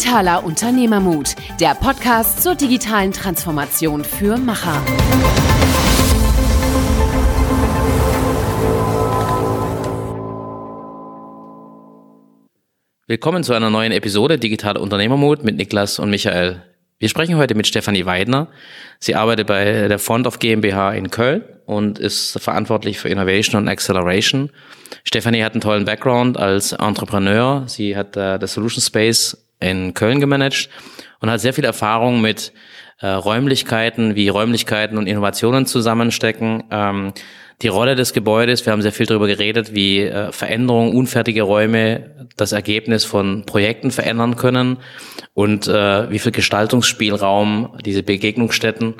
Digitaler Unternehmermut, der Podcast zur digitalen Transformation für Macher. Willkommen zu einer neuen Episode Digitaler Unternehmermut mit Niklas und Michael. Wir sprechen heute mit Stefanie Weidner. Sie arbeitet bei der Fond of GmbH in Köln und ist verantwortlich für Innovation und Acceleration. Stefanie hat einen tollen Background als Entrepreneur. Sie hat äh, das Solution Space in Köln gemanagt und hat sehr viel Erfahrung mit äh, Räumlichkeiten, wie Räumlichkeiten und Innovationen zusammenstecken. Ähm, die Rolle des Gebäudes, wir haben sehr viel darüber geredet, wie äh, Veränderungen, unfertige Räume das Ergebnis von Projekten verändern können und äh, wie viel Gestaltungsspielraum diese Begegnungsstätten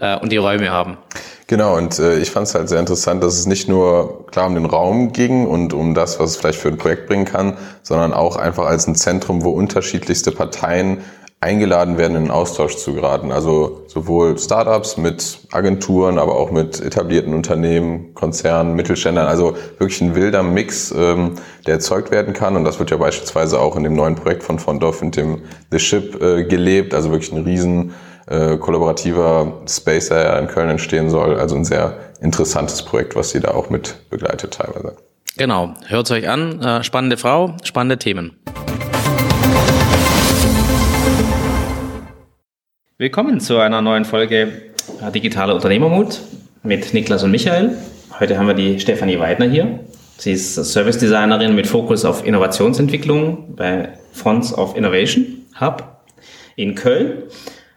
äh, und die Räume haben. Genau, und äh, ich fand es halt sehr interessant, dass es nicht nur klar um den Raum ging und um das, was es vielleicht für ein Projekt bringen kann, sondern auch einfach als ein Zentrum, wo unterschiedlichste Parteien eingeladen werden, in einen Austausch zu geraten. Also sowohl Startups mit Agenturen, aber auch mit etablierten Unternehmen, Konzernen, Mittelständlern. Also wirklich ein wilder Mix, ähm, der erzeugt werden kann. Und das wird ja beispielsweise auch in dem neuen Projekt von Fondorf und dem The Ship äh, gelebt. Also wirklich ein riesen äh, kollaborativer Space, der ja in Köln entstehen soll. Also ein sehr interessantes Projekt, was sie da auch mit begleitet teilweise. Genau, hört euch an. Äh, spannende Frau, spannende Themen. Willkommen zu einer neuen Folge äh, Digitale Unternehmermut mit Niklas und Michael. Heute haben wir die Stefanie Weidner hier. Sie ist Service Designerin mit Fokus auf Innovationsentwicklung bei Fonts of Innovation Hub in Köln.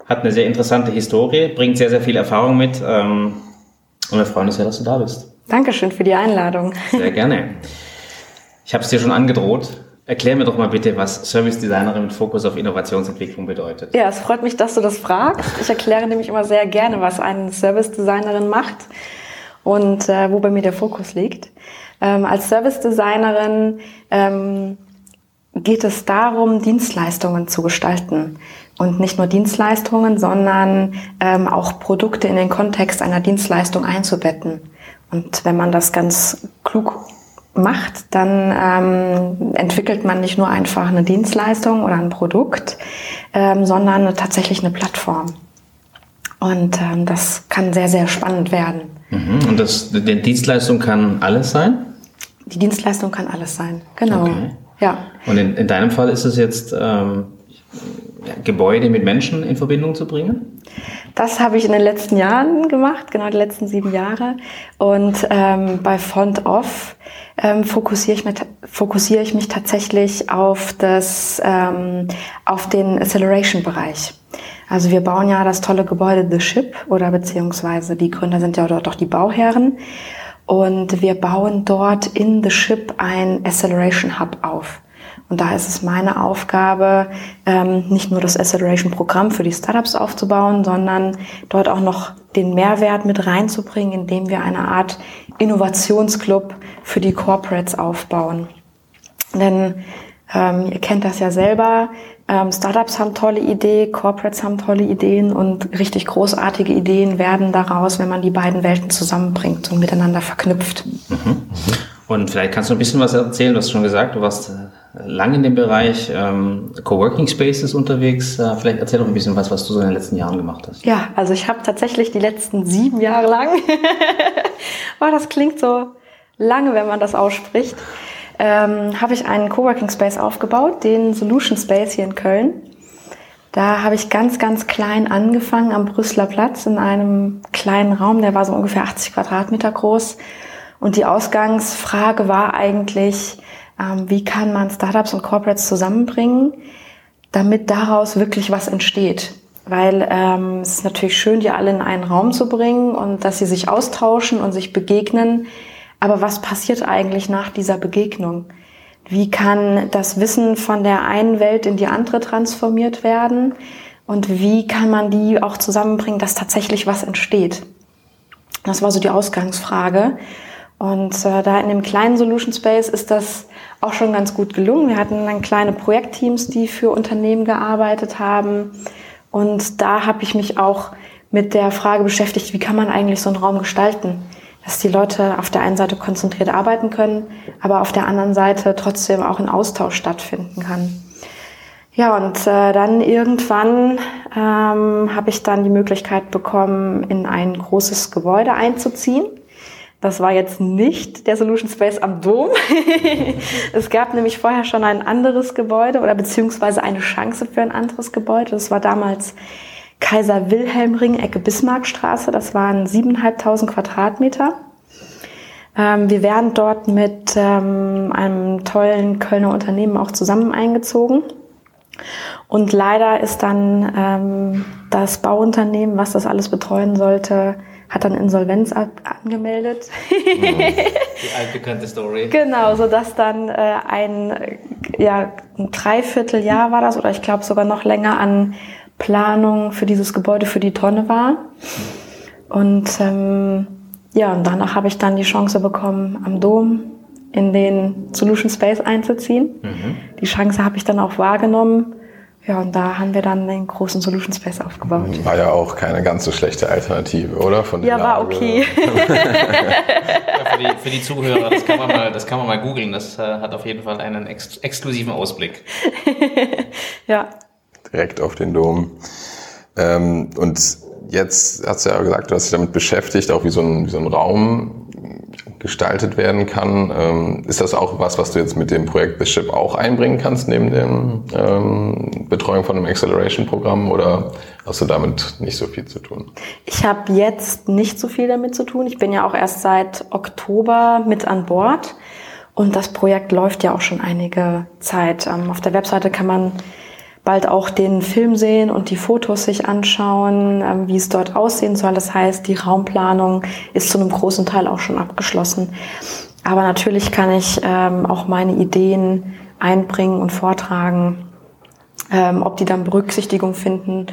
Hat eine sehr interessante Historie, bringt sehr, sehr viel Erfahrung mit. Ähm, und wir freuen uns sehr, dass du da bist. Dankeschön für die Einladung. Sehr gerne. Ich habe es dir schon angedroht. Erklär mir doch mal bitte, was Service Designerin mit Fokus auf Innovationsentwicklung bedeutet. Ja, es freut mich, dass du das fragst. Ich erkläre nämlich immer sehr gerne, was eine Service Designerin macht und äh, wo bei mir der Fokus liegt. Ähm, als Service Designerin ähm, geht es darum, Dienstleistungen zu gestalten. Und nicht nur Dienstleistungen, sondern ähm, auch Produkte in den Kontext einer Dienstleistung einzubetten. Und wenn man das ganz klug macht, dann ähm, entwickelt man nicht nur einfach eine Dienstleistung oder ein Produkt, ähm, sondern tatsächlich eine Plattform. Und ähm, das kann sehr, sehr spannend werden. Mhm. Und das, die Dienstleistung kann alles sein? Die Dienstleistung kann alles sein, genau. Okay. Ja. Und in, in deinem Fall ist es jetzt ähm, Gebäude mit Menschen in Verbindung zu bringen? Das habe ich in den letzten Jahren gemacht, genau die letzten sieben Jahre. Und ähm, bei Font Off ähm, fokussiere, ich mich, fokussiere ich mich tatsächlich auf, das, ähm, auf den Acceleration-Bereich. Also wir bauen ja das tolle Gebäude The Ship oder beziehungsweise die Gründer sind ja dort auch die Bauherren. Und wir bauen dort in The Ship ein Acceleration Hub auf. Und da ist es meine Aufgabe, ähm, nicht nur das Acceleration-Programm für die Startups aufzubauen, sondern dort auch noch den Mehrwert mit reinzubringen, indem wir eine Art Innovationsclub für die Corporates aufbauen. Denn ähm, ihr kennt das ja selber, ähm, Startups haben tolle Ideen, Corporates haben tolle Ideen und richtig großartige Ideen werden daraus, wenn man die beiden Welten zusammenbringt und miteinander verknüpft. Mhm. Und vielleicht kannst du ein bisschen was erzählen, du hast schon gesagt, du warst äh, lang in dem Bereich ähm, Coworking Spaces unterwegs. Äh, vielleicht erzähl doch ein bisschen was, was du so in den letzten Jahren gemacht hast. Ja, also ich habe tatsächlich die letzten sieben Jahre lang, oh, das klingt so lange, wenn man das ausspricht, ähm, habe ich einen Coworking Space aufgebaut, den Solution Space hier in Köln. Da habe ich ganz, ganz klein angefangen am Brüsseler Platz in einem kleinen Raum, der war so ungefähr 80 Quadratmeter groß. Und die Ausgangsfrage war eigentlich, ähm, wie kann man Startups und Corporates zusammenbringen, damit daraus wirklich was entsteht. Weil ähm, es ist natürlich schön, die alle in einen Raum zu bringen und dass sie sich austauschen und sich begegnen. Aber was passiert eigentlich nach dieser Begegnung? Wie kann das Wissen von der einen Welt in die andere transformiert werden? Und wie kann man die auch zusammenbringen, dass tatsächlich was entsteht? Das war so die Ausgangsfrage. Und äh, da in dem kleinen Solution Space ist das auch schon ganz gut gelungen. Wir hatten dann kleine Projektteams, die für Unternehmen gearbeitet haben. Und da habe ich mich auch mit der Frage beschäftigt, wie kann man eigentlich so einen Raum gestalten? Dass die Leute auf der einen Seite konzentriert arbeiten können, aber auf der anderen Seite trotzdem auch ein Austausch stattfinden kann. Ja, und äh, dann irgendwann ähm, habe ich dann die Möglichkeit bekommen, in ein großes Gebäude einzuziehen. Das war jetzt nicht der Solution Space am Dom. es gab nämlich vorher schon ein anderes Gebäude oder beziehungsweise eine Chance für ein anderes Gebäude. Das war damals Kaiser Wilhelm Ring, Ecke Bismarckstraße. Das waren 7.500 Quadratmeter. Ähm, wir werden dort mit ähm, einem tollen Kölner Unternehmen auch zusammen eingezogen. Und leider ist dann ähm, das Bauunternehmen, was das alles betreuen sollte, hat dann Insolvenz angemeldet. Die altbekannte Story. genau, so dass dann äh, ein, ja, ein Dreivierteljahr war das oder ich glaube sogar noch länger an Planung für dieses Gebäude für die Tonne war. Und ähm, ja, und danach habe ich dann die Chance bekommen, am Dom in den Solution Space einzuziehen. Mhm. Die Chance habe ich dann auch wahrgenommen ja, und da haben wir dann den großen Solution Space aufgebaut. War ja auch keine ganz so schlechte Alternative, oder? Von ja, war okay. ja, für, die, für, die, Zuhörer, das kann man mal, das kann man mal googeln. Das äh, hat auf jeden Fall einen ex exklusiven Ausblick. ja. Direkt auf den Dom. Ähm, und jetzt hast du ja gesagt, du hast dich damit beschäftigt, auch wie so ein, wie so ein Raum gestaltet werden kann. Ähm, ist das auch was, was du jetzt mit dem Projekt Ship auch einbringen kannst, neben der ähm, Betreuung von einem Acceleration-Programm oder hast du damit nicht so viel zu tun? Ich habe jetzt nicht so viel damit zu tun. Ich bin ja auch erst seit Oktober mit an Bord und das Projekt läuft ja auch schon einige Zeit. Ähm, auf der Webseite kann man bald auch den Film sehen und die Fotos sich anschauen, ähm, wie es dort aussehen soll. Das heißt, die Raumplanung ist zu einem großen Teil auch schon abgeschlossen. Aber natürlich kann ich ähm, auch meine Ideen einbringen und vortragen. Ähm, ob die dann Berücksichtigung finden,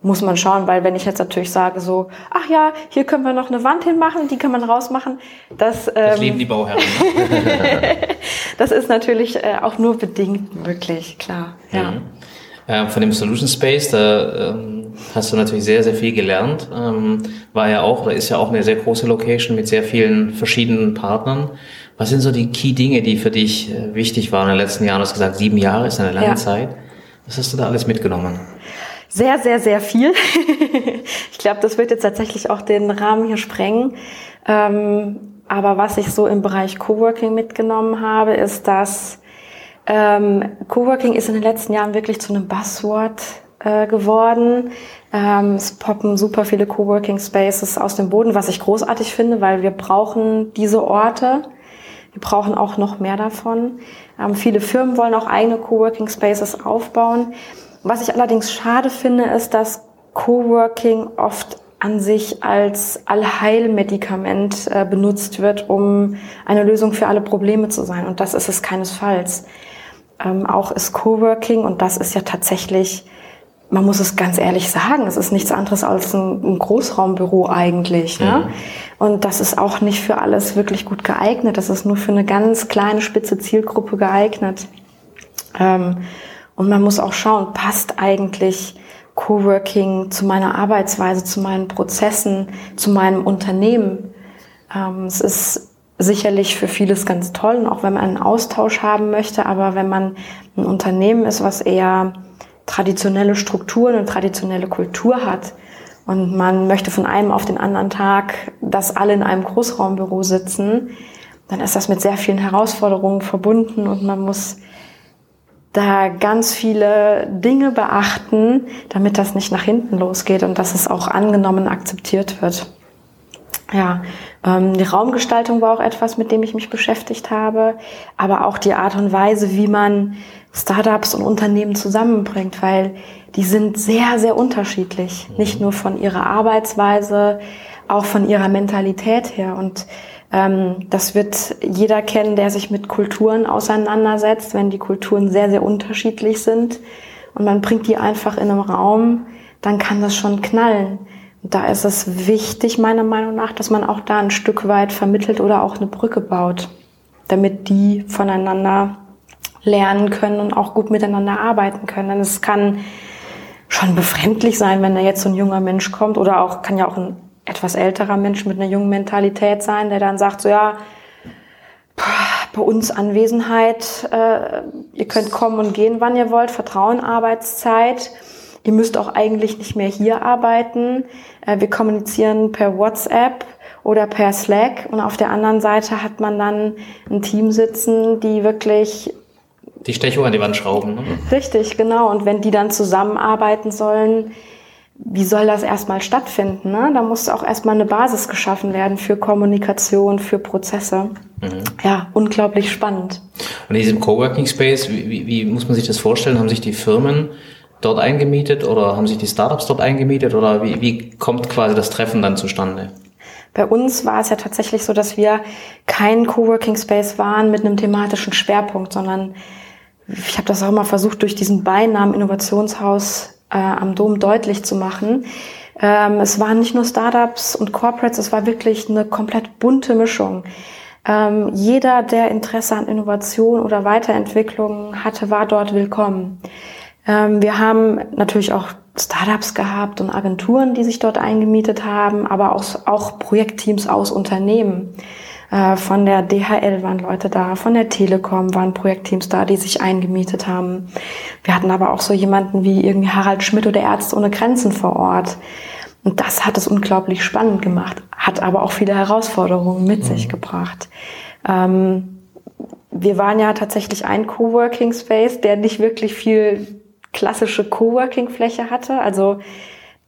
muss man schauen, weil wenn ich jetzt natürlich sage so, ach ja, hier können wir noch eine Wand hinmachen, die kann man rausmachen, das, ähm, das leben die Bauherren. Ne? das ist natürlich äh, auch nur bedingt möglich, klar. Ja. Mhm. Äh, von dem Solution Space, da ähm, hast du natürlich sehr, sehr viel gelernt. Ähm, war ja auch, oder ist ja auch eine sehr große Location mit sehr vielen verschiedenen Partnern. Was sind so die Key-Dinge, die für dich äh, wichtig waren in den letzten Jahren? Du hast gesagt, sieben Jahre ist eine lange ja. Zeit. Was hast du da alles mitgenommen? Sehr, sehr, sehr viel. ich glaube, das wird jetzt tatsächlich auch den Rahmen hier sprengen. Ähm, aber was ich so im Bereich Coworking mitgenommen habe, ist, dass ähm, Coworking ist in den letzten Jahren wirklich zu einem Buzzword äh, geworden. Ähm, es poppen super viele Coworking Spaces aus dem Boden, was ich großartig finde, weil wir brauchen diese Orte. Wir brauchen auch noch mehr davon. Ähm, viele Firmen wollen auch eigene Coworking Spaces aufbauen. Was ich allerdings schade finde, ist, dass Coworking oft an sich als Allheilmedikament äh, benutzt wird, um eine Lösung für alle Probleme zu sein. Und das ist es keinesfalls. Ähm, auch ist Coworking und das ist ja tatsächlich, man muss es ganz ehrlich sagen, es ist nichts anderes als ein, ein Großraumbüro eigentlich. Ne? Mhm. Und das ist auch nicht für alles wirklich gut geeignet. Das ist nur für eine ganz kleine spitze Zielgruppe geeignet. Ähm, und man muss auch schauen, passt eigentlich Coworking zu meiner Arbeitsweise, zu meinen Prozessen, zu meinem Unternehmen. Ähm, es ist sicherlich für vieles ganz toll und auch wenn man einen Austausch haben möchte, aber wenn man ein Unternehmen ist, was eher traditionelle Strukturen und traditionelle Kultur hat und man möchte von einem auf den anderen Tag, dass alle in einem Großraumbüro sitzen, dann ist das mit sehr vielen Herausforderungen verbunden und man muss da ganz viele Dinge beachten, damit das nicht nach hinten losgeht und dass es auch angenommen, akzeptiert wird. Ja, ähm, die Raumgestaltung war auch etwas, mit dem ich mich beschäftigt habe, aber auch die Art und Weise, wie man Startups und Unternehmen zusammenbringt, weil die sind sehr, sehr unterschiedlich. Nicht nur von ihrer Arbeitsweise, auch von ihrer Mentalität her. Und ähm, das wird jeder kennen, der sich mit Kulturen auseinandersetzt, wenn die Kulturen sehr, sehr unterschiedlich sind und man bringt die einfach in einem Raum, dann kann das schon knallen da ist es wichtig, meiner Meinung nach, dass man auch da ein Stück weit vermittelt oder auch eine Brücke baut, damit die voneinander lernen können und auch gut miteinander arbeiten können. Denn es kann schon befremdlich sein, wenn da jetzt so ein junger Mensch kommt oder auch, kann ja auch ein etwas älterer Mensch mit einer jungen Mentalität sein, der dann sagt so, ja, bei uns Anwesenheit, äh, ihr könnt kommen und gehen, wann ihr wollt, Vertrauen, Arbeitszeit. Ihr müsst auch eigentlich nicht mehr hier arbeiten. Äh, wir kommunizieren per WhatsApp oder per Slack und auf der anderen Seite hat man dann ein Team sitzen, die wirklich die Stechuhr an die Wand schrauben. Ne? Richtig, genau. Und wenn die dann zusammenarbeiten sollen, wie soll das erstmal stattfinden? Ne? Da muss auch erstmal eine Basis geschaffen werden für Kommunikation, für Prozesse. Mhm. Ja, unglaublich spannend. Und in diesem Coworking Space, wie, wie, wie muss man sich das vorstellen? Haben sich die Firmen dort eingemietet oder haben sich die Startups dort eingemietet oder wie, wie kommt quasi das Treffen dann zustande? Bei uns war es ja tatsächlich so, dass wir kein Coworking Space waren mit einem thematischen Schwerpunkt, sondern ich habe das auch immer versucht, durch diesen Beinamen Innovationshaus äh, am Dom deutlich zu machen. Ähm, es waren nicht nur Startups und Corporates, es war wirklich eine komplett bunte Mischung. Ähm, jeder, der Interesse an Innovation oder Weiterentwicklung hatte, war dort willkommen. Ähm, wir haben natürlich auch Startups gehabt und Agenturen, die sich dort eingemietet haben, aber auch, auch Projektteams aus Unternehmen. Äh, von der DHL waren Leute da, von der Telekom waren Projektteams da, die sich eingemietet haben. Wir hatten aber auch so jemanden wie irgendwie Harald Schmidt oder Ärzte ohne Grenzen vor Ort. Und das hat es unglaublich spannend gemacht, hat aber auch viele Herausforderungen mit mhm. sich gebracht. Ähm, wir waren ja tatsächlich ein Coworking Space, der nicht wirklich viel klassische Coworking-Fläche hatte. Also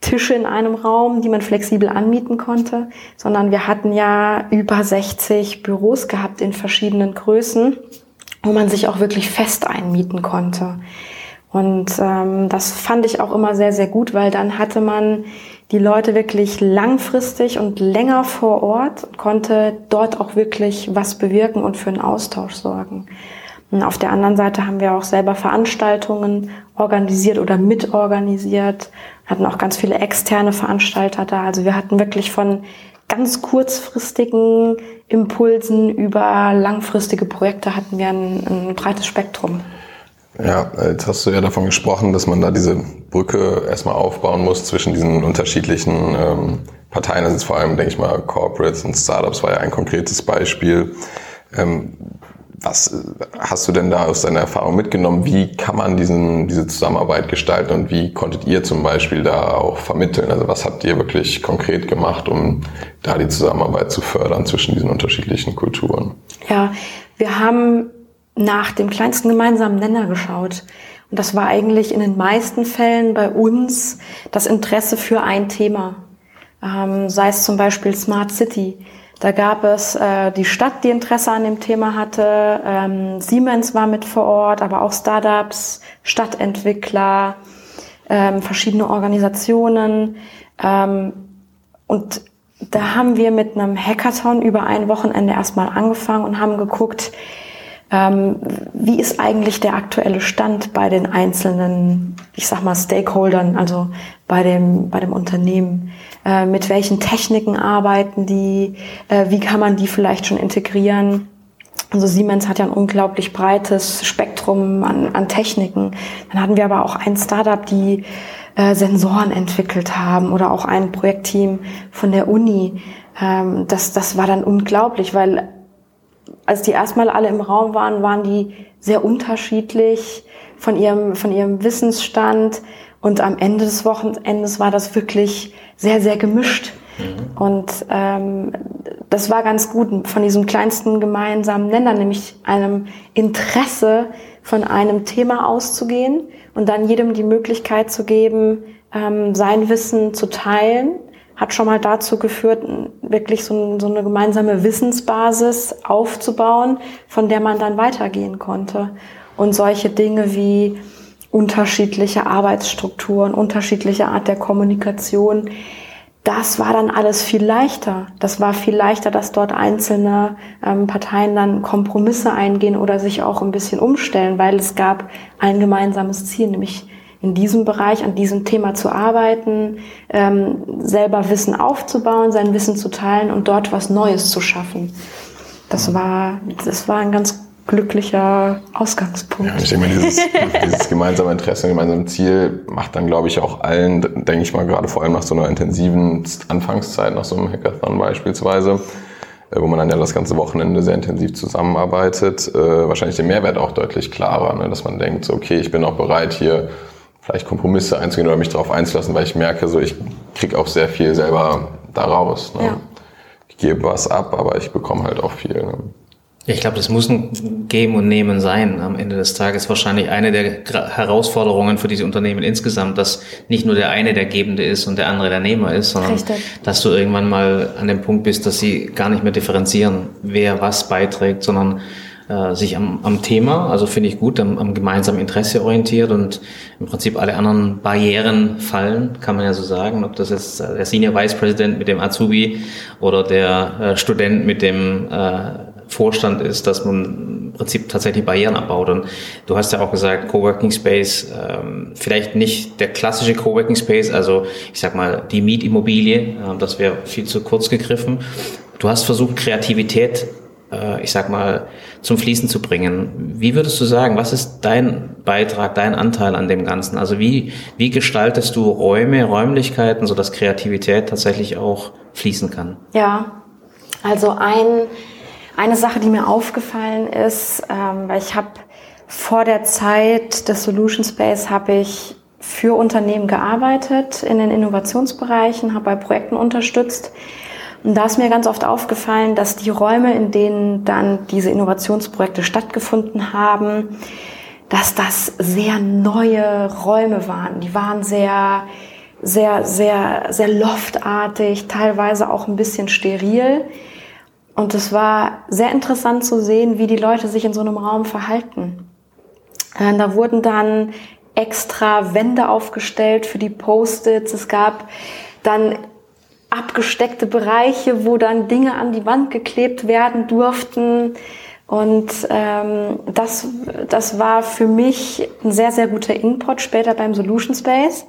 Tische in einem Raum, die man flexibel anmieten konnte, sondern wir hatten ja über 60 Büros gehabt in verschiedenen Größen, wo man sich auch wirklich fest einmieten konnte. Und ähm, das fand ich auch immer sehr, sehr gut, weil dann hatte man die Leute wirklich langfristig und länger vor Ort konnte dort auch wirklich was bewirken und für einen Austausch sorgen. Auf der anderen Seite haben wir auch selber Veranstaltungen organisiert oder mitorganisiert, hatten auch ganz viele externe Veranstalter da. Also wir hatten wirklich von ganz kurzfristigen Impulsen über langfristige Projekte hatten wir ein, ein breites Spektrum. Ja, jetzt hast du ja davon gesprochen, dass man da diese Brücke erstmal aufbauen muss zwischen diesen unterschiedlichen ähm, Parteien. Ist vor allem, denke ich mal, Corporates und Startups war ja ein konkretes Beispiel. Ähm, was hast du denn da aus deiner Erfahrung mitgenommen? Wie kann man diesen, diese Zusammenarbeit gestalten und wie konntet ihr zum Beispiel da auch vermitteln? Also was habt ihr wirklich konkret gemacht, um da die Zusammenarbeit zu fördern zwischen diesen unterschiedlichen Kulturen? Ja, wir haben nach dem kleinsten gemeinsamen Nenner geschaut. Und das war eigentlich in den meisten Fällen bei uns das Interesse für ein Thema. Ähm, sei es zum Beispiel Smart City da gab es äh, die Stadt, die Interesse an dem Thema hatte. Ähm, Siemens war mit vor Ort, aber auch Startups, Stadtentwickler, ähm, verschiedene Organisationen. Ähm, und da haben wir mit einem Hackathon über ein Wochenende erstmal angefangen und haben geguckt, wie ist eigentlich der aktuelle Stand bei den einzelnen, ich sag mal, Stakeholdern, also bei dem, bei dem Unternehmen? Äh, mit welchen Techniken arbeiten die? Äh, wie kann man die vielleicht schon integrieren? Also Siemens hat ja ein unglaublich breites Spektrum an, an Techniken. Dann hatten wir aber auch ein Startup, die äh, Sensoren entwickelt haben oder auch ein Projektteam von der Uni. Ähm, das, das war dann unglaublich, weil als die erstmal alle im Raum waren, waren die sehr unterschiedlich von ihrem, von ihrem Wissensstand. Und am Ende des Wochenendes war das wirklich sehr, sehr gemischt. Mhm. Und ähm, das war ganz gut von diesem kleinsten gemeinsamen Nenner, nämlich einem Interesse von einem Thema auszugehen und dann jedem die Möglichkeit zu geben, ähm, sein Wissen zu teilen hat schon mal dazu geführt, wirklich so, so, eine gemeinsame Wissensbasis aufzubauen, von der man dann weitergehen konnte. Und solche Dinge wie unterschiedliche Arbeitsstrukturen, unterschiedliche Art der Kommunikation, das war dann alles viel leichter. Das war viel leichter, dass dort einzelne ähm, Parteien dann Kompromisse eingehen oder sich auch ein bisschen umstellen, weil es gab ein gemeinsames Ziel, nämlich in diesem Bereich, an diesem Thema zu arbeiten, ähm, selber Wissen aufzubauen, sein Wissen zu teilen und dort was Neues zu schaffen. Das war, das war ein ganz glücklicher Ausgangspunkt. Ja, ich denke mal, dieses, dieses gemeinsame Interesse, gemeinsame Ziel macht dann, glaube ich, auch allen, denke ich mal, gerade vor allem nach so einer intensiven Anfangszeit, nach so einem Hackathon beispielsweise, äh, wo man dann ja das ganze Wochenende sehr intensiv zusammenarbeitet, äh, wahrscheinlich den Mehrwert auch deutlich klarer, ne? dass man denkt, so, okay, ich bin auch bereit hier vielleicht Kompromisse einzugehen oder mich darauf einzulassen, weil ich merke, so ich kriege auch sehr viel selber daraus. Ne? Ja. Ich gebe was ab, aber ich bekomme halt auch viel. Ne? Ich glaube, das muss ein Geben und Nehmen sein. Am Ende des Tages wahrscheinlich eine der Herausforderungen für diese Unternehmen insgesamt, dass nicht nur der eine der Gebende ist und der andere der Nehmer ist, sondern Richtig. dass du irgendwann mal an dem Punkt bist, dass sie gar nicht mehr differenzieren, wer was beiträgt, sondern äh, sich am, am Thema, also finde ich gut, am, am gemeinsamen Interesse orientiert und im Prinzip alle anderen Barrieren fallen, kann man ja so sagen, ob das jetzt der Senior Vice President mit dem Azubi oder der äh, Student mit dem äh, Vorstand ist, dass man im Prinzip tatsächlich Barrieren abbaut. Und du hast ja auch gesagt, Coworking Space, ähm, vielleicht nicht der klassische Coworking Space, also ich sag mal die Mietimmobilie, äh, das wäre viel zu kurz gegriffen. Du hast versucht, Kreativität, äh, ich sag mal, zum Fließen zu bringen. Wie würdest du sagen, was ist dein Beitrag, dein Anteil an dem Ganzen? Also wie, wie gestaltest du Räume, Räumlichkeiten, sodass Kreativität tatsächlich auch fließen kann? Ja, also ein eine Sache, die mir aufgefallen ist, ähm, weil ich habe vor der Zeit des Solution Space habe ich für Unternehmen gearbeitet in den Innovationsbereichen, habe bei Projekten unterstützt. Und da ist mir ganz oft aufgefallen, dass die Räume, in denen dann diese Innovationsprojekte stattgefunden haben, dass das sehr neue Räume waren. Die waren sehr, sehr, sehr, sehr loftartig, teilweise auch ein bisschen steril. Und es war sehr interessant zu sehen, wie die Leute sich in so einem Raum verhalten. Äh, da wurden dann extra Wände aufgestellt für die Post-its. Es gab dann abgesteckte Bereiche, wo dann Dinge an die Wand geklebt werden durften. Und ähm, das, das war für mich ein sehr, sehr guter Input später beim Solution Space.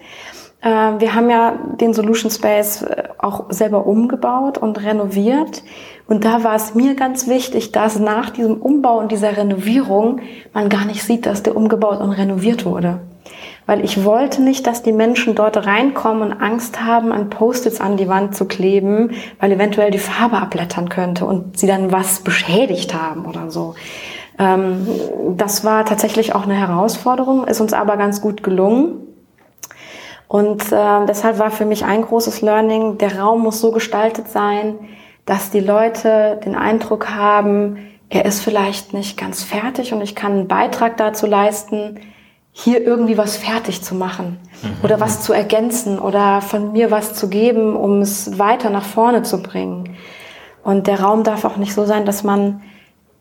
Äh, wir haben ja den Solution Space äh, auch selber umgebaut und renoviert. Und da war es mir ganz wichtig, dass nach diesem Umbau und dieser Renovierung man gar nicht sieht, dass der umgebaut und renoviert wurde. Weil ich wollte nicht, dass die Menschen dort reinkommen und Angst haben, an Post-its an die Wand zu kleben, weil eventuell die Farbe abblättern könnte und sie dann was beschädigt haben oder so. Ähm, das war tatsächlich auch eine Herausforderung, ist uns aber ganz gut gelungen. Und äh, deshalb war für mich ein großes Learning, der Raum muss so gestaltet sein, dass die Leute den Eindruck haben, er ist vielleicht nicht ganz fertig und ich kann einen Beitrag dazu leisten, hier irgendwie was fertig zu machen mhm. oder was zu ergänzen oder von mir was zu geben, um es weiter nach vorne zu bringen. Und der Raum darf auch nicht so sein, dass man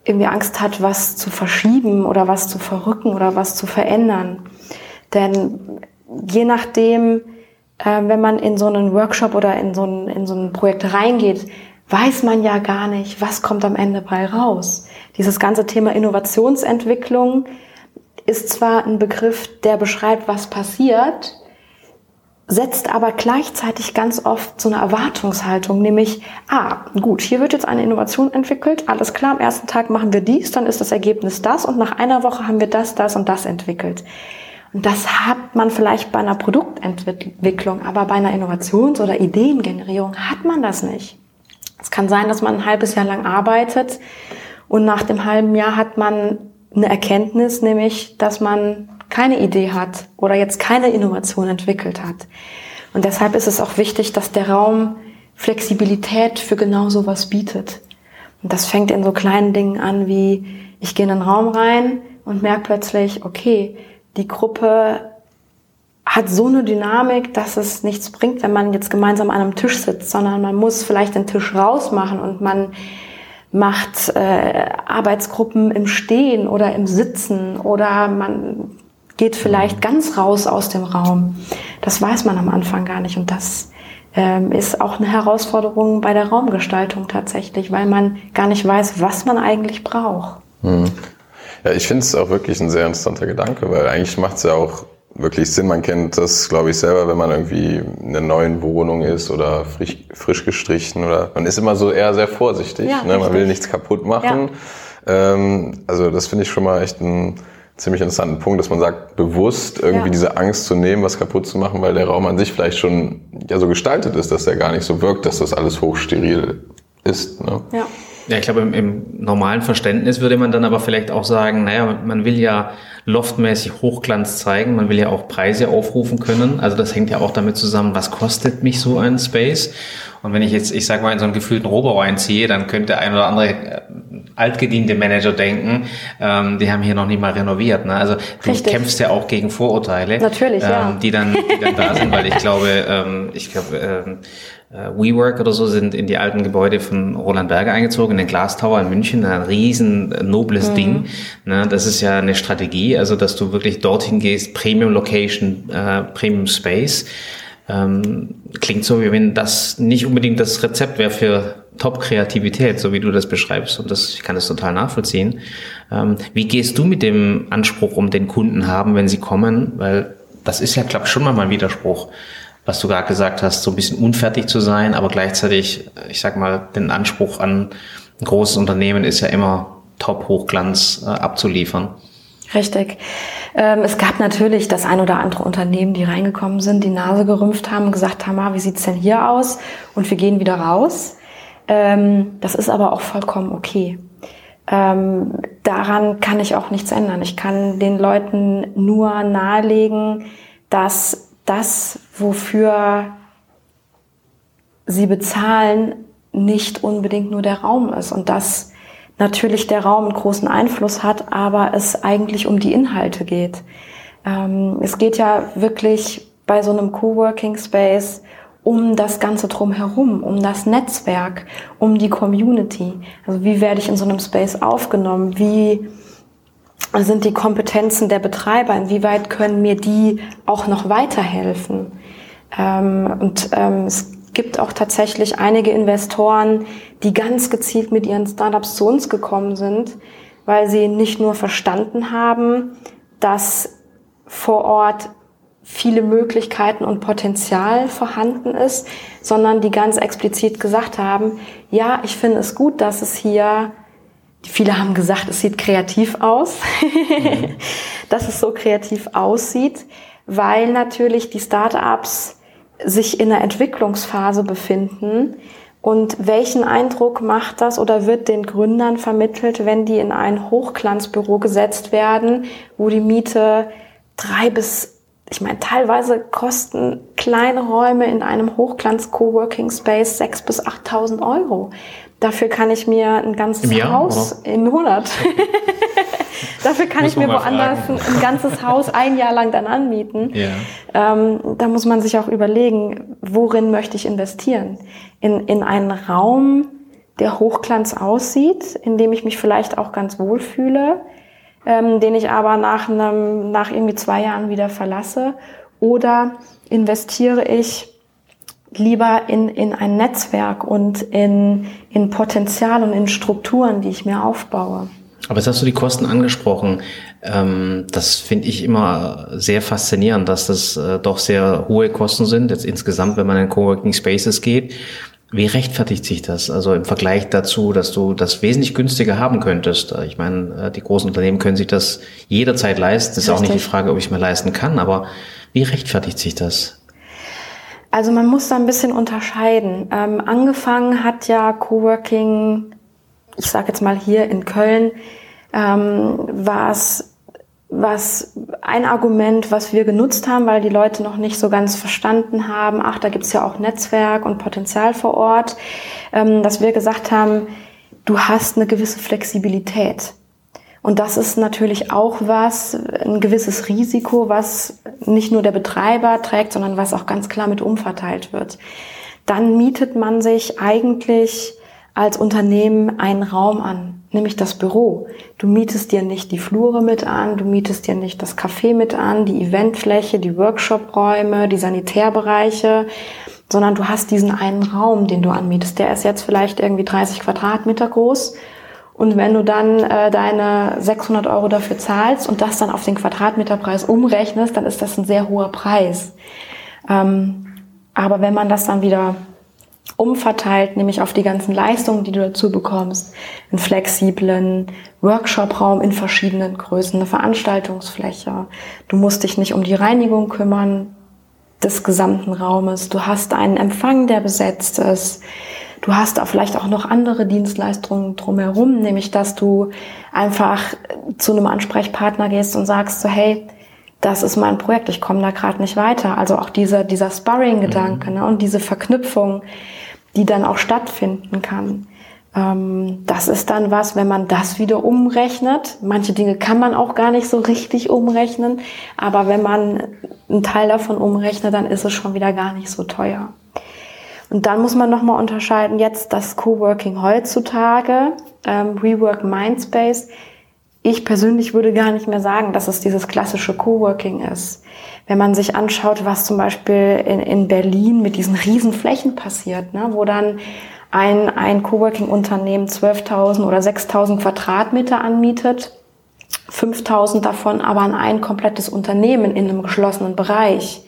irgendwie Angst hat, was zu verschieben oder was zu verrücken oder was zu verändern. Denn je nachdem, äh, wenn man in so einen Workshop oder in so ein, in so ein Projekt reingeht, weiß man ja gar nicht, was kommt am Ende bei raus. Dieses ganze Thema Innovationsentwicklung ist zwar ein Begriff, der beschreibt, was passiert, setzt aber gleichzeitig ganz oft so eine Erwartungshaltung, nämlich, ah, gut, hier wird jetzt eine Innovation entwickelt, alles klar, am ersten Tag machen wir dies, dann ist das Ergebnis das und nach einer Woche haben wir das, das und das entwickelt. Und das hat man vielleicht bei einer Produktentwicklung, aber bei einer Innovations- oder Ideengenerierung hat man das nicht. Es kann sein, dass man ein halbes Jahr lang arbeitet und nach dem halben Jahr hat man eine Erkenntnis, nämlich, dass man keine Idee hat oder jetzt keine Innovation entwickelt hat. Und deshalb ist es auch wichtig, dass der Raum Flexibilität für genau sowas bietet. Und das fängt in so kleinen Dingen an, wie ich gehe in einen Raum rein und merke plötzlich, okay, die Gruppe hat so eine Dynamik, dass es nichts bringt, wenn man jetzt gemeinsam an einem Tisch sitzt, sondern man muss vielleicht den Tisch rausmachen und man macht äh, Arbeitsgruppen im Stehen oder im Sitzen oder man geht vielleicht ganz raus aus dem Raum. Das weiß man am Anfang gar nicht und das ähm, ist auch eine Herausforderung bei der Raumgestaltung tatsächlich, weil man gar nicht weiß, was man eigentlich braucht. Hm. Ja, ich finde es auch wirklich ein sehr interessanter Gedanke, weil eigentlich macht es ja auch wirklich Sinn. Man kennt das, glaube ich, selber, wenn man irgendwie in einer neuen Wohnung ist oder frisch, frisch gestrichen oder man ist immer so eher sehr vorsichtig. Ja, ne? Man will nichts kaputt machen. Ja. Ähm, also das finde ich schon mal echt ein ziemlich interessanten Punkt, dass man sagt, bewusst irgendwie ja. diese Angst zu nehmen, was kaputt zu machen, weil der Raum an sich vielleicht schon ja so gestaltet ist, dass er gar nicht so wirkt, dass das alles hochsteril ist. Ne? Ja. Ja, ich glaube, im, im, normalen Verständnis würde man dann aber vielleicht auch sagen, naja, man will ja loftmäßig Hochglanz zeigen, man will ja auch Preise aufrufen können. Also das hängt ja auch damit zusammen, was kostet mich so ein Space? Und wenn ich jetzt, ich sag mal, in so einen gefühlten Rohbau einziehe, dann könnte ein oder andere äh, altgediente Manager denken, ähm, die haben hier noch nicht mal renoviert. Ne? Also du Richtig. kämpfst ja auch gegen Vorurteile, Natürlich, ähm, ja. die, dann, die dann da sind, weil ich glaube, ähm, ich glaube, ähm, äh, WeWork oder so sind in die alten Gebäude von Roland Berger eingezogen, in den Glass Tower in München, ein riesen äh, nobles mhm. Ding. Ne, das ist ja eine Strategie, also dass du wirklich dorthin gehst, Premium Location, äh, Premium Space. Ähm, klingt so, wie wenn das nicht unbedingt das Rezept wäre für Top-Kreativität, so wie du das beschreibst. Und das, ich kann das total nachvollziehen. Ähm, wie gehst du mit dem Anspruch um den Kunden haben, wenn sie kommen? Weil das ist ja, glaube ich, schon mal ein Widerspruch was du gerade gesagt hast, so ein bisschen unfertig zu sein, aber gleichzeitig, ich sag mal, den Anspruch an ein großes Unternehmen ist ja immer Top-Hochglanz äh, abzuliefern. Richtig. Ähm, es gab natürlich das ein oder andere Unternehmen, die reingekommen sind, die Nase gerümpft haben, gesagt haben, ah, wie sieht's denn hier aus? Und wir gehen wieder raus. Ähm, das ist aber auch vollkommen okay. Ähm, daran kann ich auch nichts ändern. Ich kann den Leuten nur nahelegen, dass das, wofür sie bezahlen, nicht unbedingt nur der Raum ist und dass natürlich der Raum einen großen Einfluss hat, aber es eigentlich um die Inhalte geht. Ähm, es geht ja wirklich bei so einem Coworking Space um das Ganze drumherum, um das Netzwerk, um die Community. Also wie werde ich in so einem Space aufgenommen? Wie sind die Kompetenzen der Betreiber, inwieweit können mir die auch noch weiterhelfen. Ähm, und ähm, es gibt auch tatsächlich einige Investoren, die ganz gezielt mit ihren Startups zu uns gekommen sind, weil sie nicht nur verstanden haben, dass vor Ort viele Möglichkeiten und Potenzial vorhanden ist, sondern die ganz explizit gesagt haben, ja, ich finde es gut, dass es hier Viele haben gesagt, es sieht kreativ aus, mhm. dass es so kreativ aussieht, weil natürlich die Startups sich in der Entwicklungsphase befinden. Und welchen Eindruck macht das oder wird den Gründern vermittelt, wenn die in ein Hochglanzbüro gesetzt werden, wo die Miete drei bis, ich meine, teilweise kosten kleine Räume in einem Hochglanz-Coworking Space sechs bis achttausend Euro. Dafür kann ich mir ein ganzes Jahr, Haus oder? im Monat. Dafür kann ich mir woanders ein, ein, ganzes Haus ein Jahr lang dann anmieten. Ja. Ähm, da muss man sich auch überlegen, worin möchte ich investieren? In, in einen Raum, der Hochglanz aussieht, in dem ich mich vielleicht auch ganz wohl fühle, ähm, den ich aber nach, einem, nach irgendwie zwei Jahren wieder verlasse? Oder investiere ich lieber in, in ein Netzwerk und in, in Potenzial und in Strukturen, die ich mir aufbaue. Aber jetzt hast du die Kosten angesprochen. Ähm, das finde ich immer sehr faszinierend, dass das äh, doch sehr hohe Kosten sind, jetzt insgesamt, wenn man in Coworking Spaces geht. Wie rechtfertigt sich das? Also im Vergleich dazu, dass du das wesentlich günstiger haben könntest. Ich meine, äh, die großen Unternehmen können sich das jederzeit leisten. Das ist Richtig. auch nicht die Frage, ob ich es mir leisten kann, aber wie rechtfertigt sich das? Also man muss da ein bisschen unterscheiden. Ähm, angefangen hat ja Coworking, ich sage jetzt mal hier in Köln, ähm, war es was ein Argument, was wir genutzt haben, weil die Leute noch nicht so ganz verstanden haben, ach, da gibt's ja auch Netzwerk und Potenzial vor Ort, ähm, dass wir gesagt haben, du hast eine gewisse Flexibilität. Und das ist natürlich auch was, ein gewisses Risiko, was nicht nur der Betreiber trägt, sondern was auch ganz klar mit umverteilt wird. Dann mietet man sich eigentlich als Unternehmen einen Raum an, nämlich das Büro. Du mietest dir nicht die Flure mit an, du mietest dir nicht das Café mit an, die Eventfläche, die Workshopräume, die Sanitärbereiche, sondern du hast diesen einen Raum, den du anmietest. Der ist jetzt vielleicht irgendwie 30 Quadratmeter groß und wenn du dann äh, deine 600 Euro dafür zahlst und das dann auf den Quadratmeterpreis umrechnest, dann ist das ein sehr hoher Preis. Ähm, aber wenn man das dann wieder umverteilt, nämlich auf die ganzen Leistungen, die du dazu bekommst, einen flexiblen Workshopraum in verschiedenen Größen, eine Veranstaltungsfläche, du musst dich nicht um die Reinigung kümmern des gesamten Raumes, du hast einen Empfang, der besetzt ist, Du hast da vielleicht auch noch andere Dienstleistungen drumherum, nämlich dass du einfach zu einem Ansprechpartner gehst und sagst so, hey, das ist mein Projekt, ich komme da gerade nicht weiter. Also auch dieser, dieser Sparring-Gedanke mhm. ne, und diese Verknüpfung, die dann auch stattfinden kann. Ähm, das ist dann was, wenn man das wieder umrechnet. Manche Dinge kann man auch gar nicht so richtig umrechnen, aber wenn man einen Teil davon umrechnet, dann ist es schon wieder gar nicht so teuer. Und dann muss man nochmal unterscheiden, jetzt das Coworking heutzutage, ähm, Rework Mindspace. Ich persönlich würde gar nicht mehr sagen, dass es dieses klassische Coworking ist. Wenn man sich anschaut, was zum Beispiel in, in Berlin mit diesen Riesenflächen passiert, ne, wo dann ein, ein Coworking-Unternehmen 12.000 oder 6.000 Quadratmeter anmietet, 5.000 davon aber an ein komplettes Unternehmen in einem geschlossenen Bereich.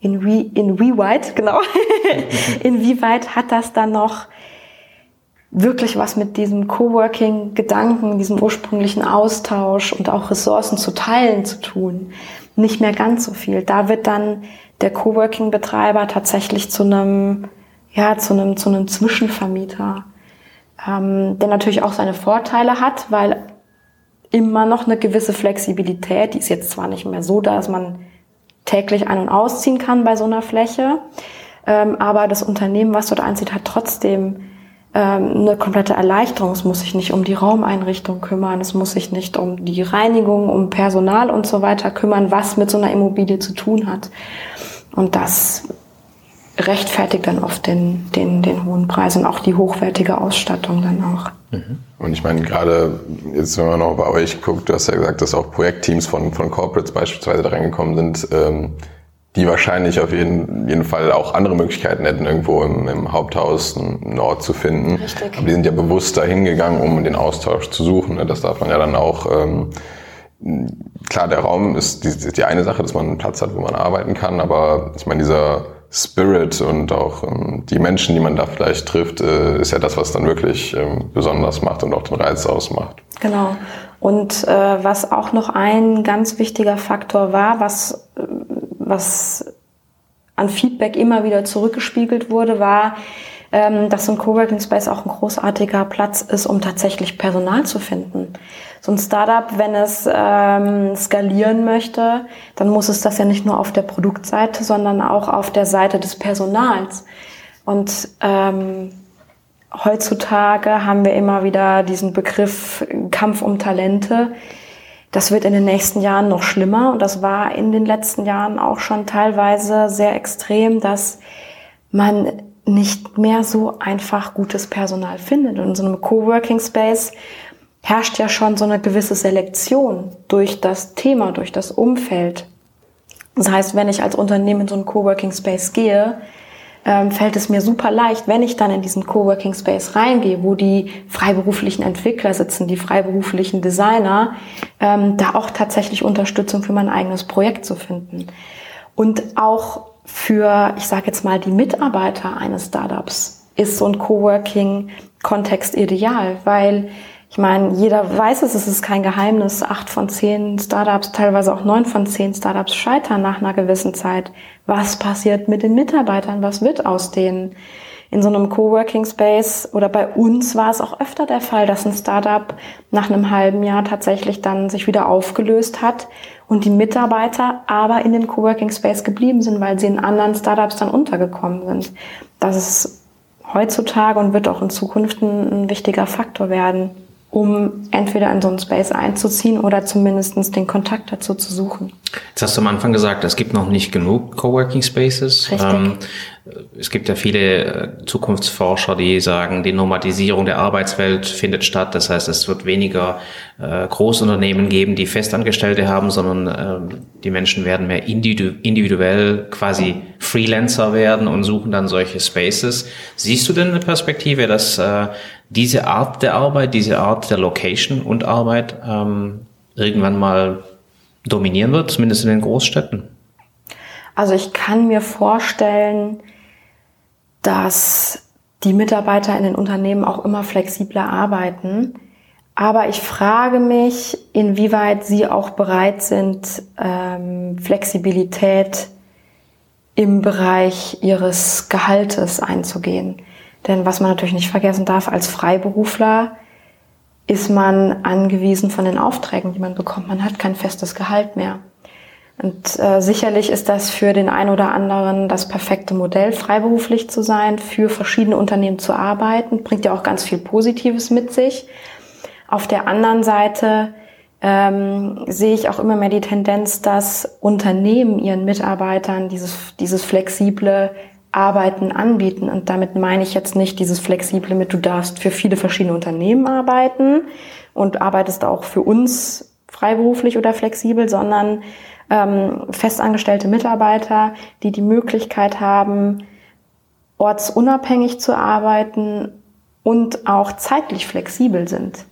In wie, in wie weit, genau. Inwieweit hat das dann noch wirklich was mit diesem Coworking-Gedanken, diesem ursprünglichen Austausch und auch Ressourcen zu teilen zu tun? Nicht mehr ganz so viel. Da wird dann der Coworking-Betreiber tatsächlich zu einem ja, zu einem, zu einem Zwischenvermieter, ähm, der natürlich auch seine Vorteile hat, weil immer noch eine gewisse Flexibilität, die ist jetzt zwar nicht mehr so da, dass man täglich ein- und ausziehen kann bei so einer Fläche, ähm, aber das Unternehmen, was dort einzieht, hat trotzdem eine komplette Erleichterung. Es muss sich nicht um die Raumeinrichtung kümmern, es muss sich nicht um die Reinigung, um Personal und so weiter kümmern, was mit so einer Immobilie zu tun hat. Und das rechtfertigt dann oft den, den, den hohen Preis und auch die hochwertige Ausstattung dann auch. Mhm. Und ich meine, gerade jetzt, wenn man noch bei euch guckt, du hast ja gesagt, dass auch Projektteams von, von Corporates beispielsweise da reingekommen sind, ähm, die wahrscheinlich auf jeden, jeden Fall auch andere Möglichkeiten hätten, irgendwo im, im Haupthaus einen Ort zu finden. Richtig. Aber die sind ja bewusst dahin gegangen, um den Austausch zu suchen. Ne? Das darf man ja dann auch ähm, klar, der Raum ist die, die eine Sache, dass man einen Platz hat, wo man arbeiten kann, aber ich meine, dieser Spirit und auch ähm, die Menschen, die man da vielleicht trifft, äh, ist ja das, was dann wirklich ähm, besonders macht und auch den Reiz ausmacht. Genau. Und äh, was auch noch ein ganz wichtiger Faktor war, was, äh, was an Feedback immer wieder zurückgespiegelt wurde, war, ähm, dass so ein Coworking Space auch ein großartiger Platz ist, um tatsächlich Personal zu finden. So ein Startup, wenn es ähm, skalieren möchte, dann muss es das ja nicht nur auf der Produktseite, sondern auch auf der Seite des Personals. Und ähm, heutzutage haben wir immer wieder diesen Begriff Kampf um Talente. Das wird in den nächsten Jahren noch schlimmer und das war in den letzten Jahren auch schon teilweise sehr extrem, dass man nicht mehr so einfach gutes Personal findet. Und in so einem Coworking Space herrscht ja schon so eine gewisse Selektion durch das Thema, durch das Umfeld. Das heißt, wenn ich als Unternehmen in so einen Coworking Space gehe, ähm, fällt es mir super leicht, wenn ich dann in diesen Coworking Space reingehe, wo die freiberuflichen Entwickler sitzen, die freiberuflichen Designer, ähm, da auch tatsächlich Unterstützung für mein eigenes Projekt zu finden. Und auch für, ich sage jetzt mal, die Mitarbeiter eines Startups ist so ein Coworking-Kontext ideal, weil ich meine, jeder weiß es, es ist kein Geheimnis. Acht von zehn Startups, teilweise auch neun von zehn Startups scheitern nach einer gewissen Zeit. Was passiert mit den Mitarbeitern? Was wird aus denen? In so einem Coworking Space oder bei uns war es auch öfter der Fall, dass ein Startup nach einem halben Jahr tatsächlich dann sich wieder aufgelöst hat und die Mitarbeiter aber in dem Coworking Space geblieben sind, weil sie in anderen Startups dann untergekommen sind. Das ist heutzutage und wird auch in Zukunft ein, ein wichtiger Faktor werden, um entweder in so einen Space einzuziehen oder zumindest den Kontakt dazu zu suchen. Jetzt hast du am Anfang gesagt, es gibt noch nicht genug Coworking Spaces. Richtig. Ähm, es gibt ja viele äh, Zukunftsforscher, die sagen, die Normalisierung der Arbeitswelt findet statt. Das heißt, es wird weniger äh, Großunternehmen geben, die Festangestellte haben, sondern äh, die Menschen werden mehr individu individuell quasi Freelancer werden und suchen dann solche Spaces. Siehst du denn eine Perspektive, dass diese Art der Arbeit, diese Art der Location und Arbeit ähm, irgendwann mal dominieren wird, zumindest in den Großstädten? Also ich kann mir vorstellen, dass die Mitarbeiter in den Unternehmen auch immer flexibler arbeiten. Aber ich frage mich, inwieweit sie auch bereit sind, ähm, Flexibilität im Bereich ihres Gehaltes einzugehen. Denn was man natürlich nicht vergessen darf, als Freiberufler ist man angewiesen von den Aufträgen, die man bekommt. Man hat kein festes Gehalt mehr. Und äh, sicherlich ist das für den einen oder anderen das perfekte Modell, freiberuflich zu sein, für verschiedene Unternehmen zu arbeiten, bringt ja auch ganz viel Positives mit sich. Auf der anderen Seite ähm, sehe ich auch immer mehr die Tendenz, dass Unternehmen ihren Mitarbeitern dieses, dieses flexible Arbeiten anbieten. Und damit meine ich jetzt nicht dieses flexible mit, du darfst für viele verschiedene Unternehmen arbeiten und arbeitest auch für uns freiberuflich oder flexibel, sondern ähm, festangestellte Mitarbeiter, die die Möglichkeit haben, ortsunabhängig zu arbeiten und auch zeitlich flexibel sind.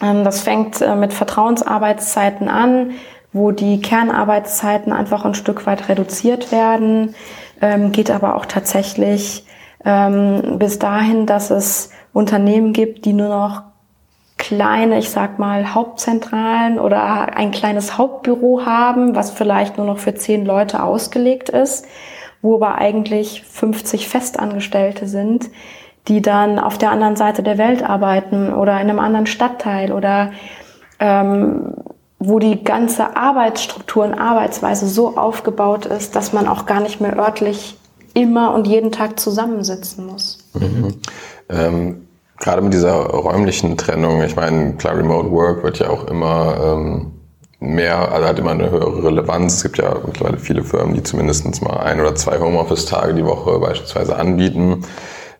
Ähm, das fängt äh, mit Vertrauensarbeitszeiten an, wo die Kernarbeitszeiten einfach ein Stück weit reduziert werden, ähm, geht aber auch tatsächlich ähm, bis dahin, dass es Unternehmen gibt, die nur noch kleine, ich sag mal, Hauptzentralen oder ein kleines Hauptbüro haben, was vielleicht nur noch für zehn Leute ausgelegt ist, wo aber eigentlich 50 Festangestellte sind, die dann auf der anderen Seite der Welt arbeiten oder in einem anderen Stadtteil oder ähm, wo die ganze Arbeitsstruktur und Arbeitsweise so aufgebaut ist, dass man auch gar nicht mehr örtlich immer und jeden Tag zusammensitzen muss. Mhm. Ähm, gerade mit dieser räumlichen Trennung, ich meine, klar, Remote Work wird ja auch immer ähm, mehr, also hat immer eine höhere Relevanz. Es gibt ja mittlerweile viele Firmen, die zumindest mal ein oder zwei Homeoffice-Tage die Woche beispielsweise anbieten.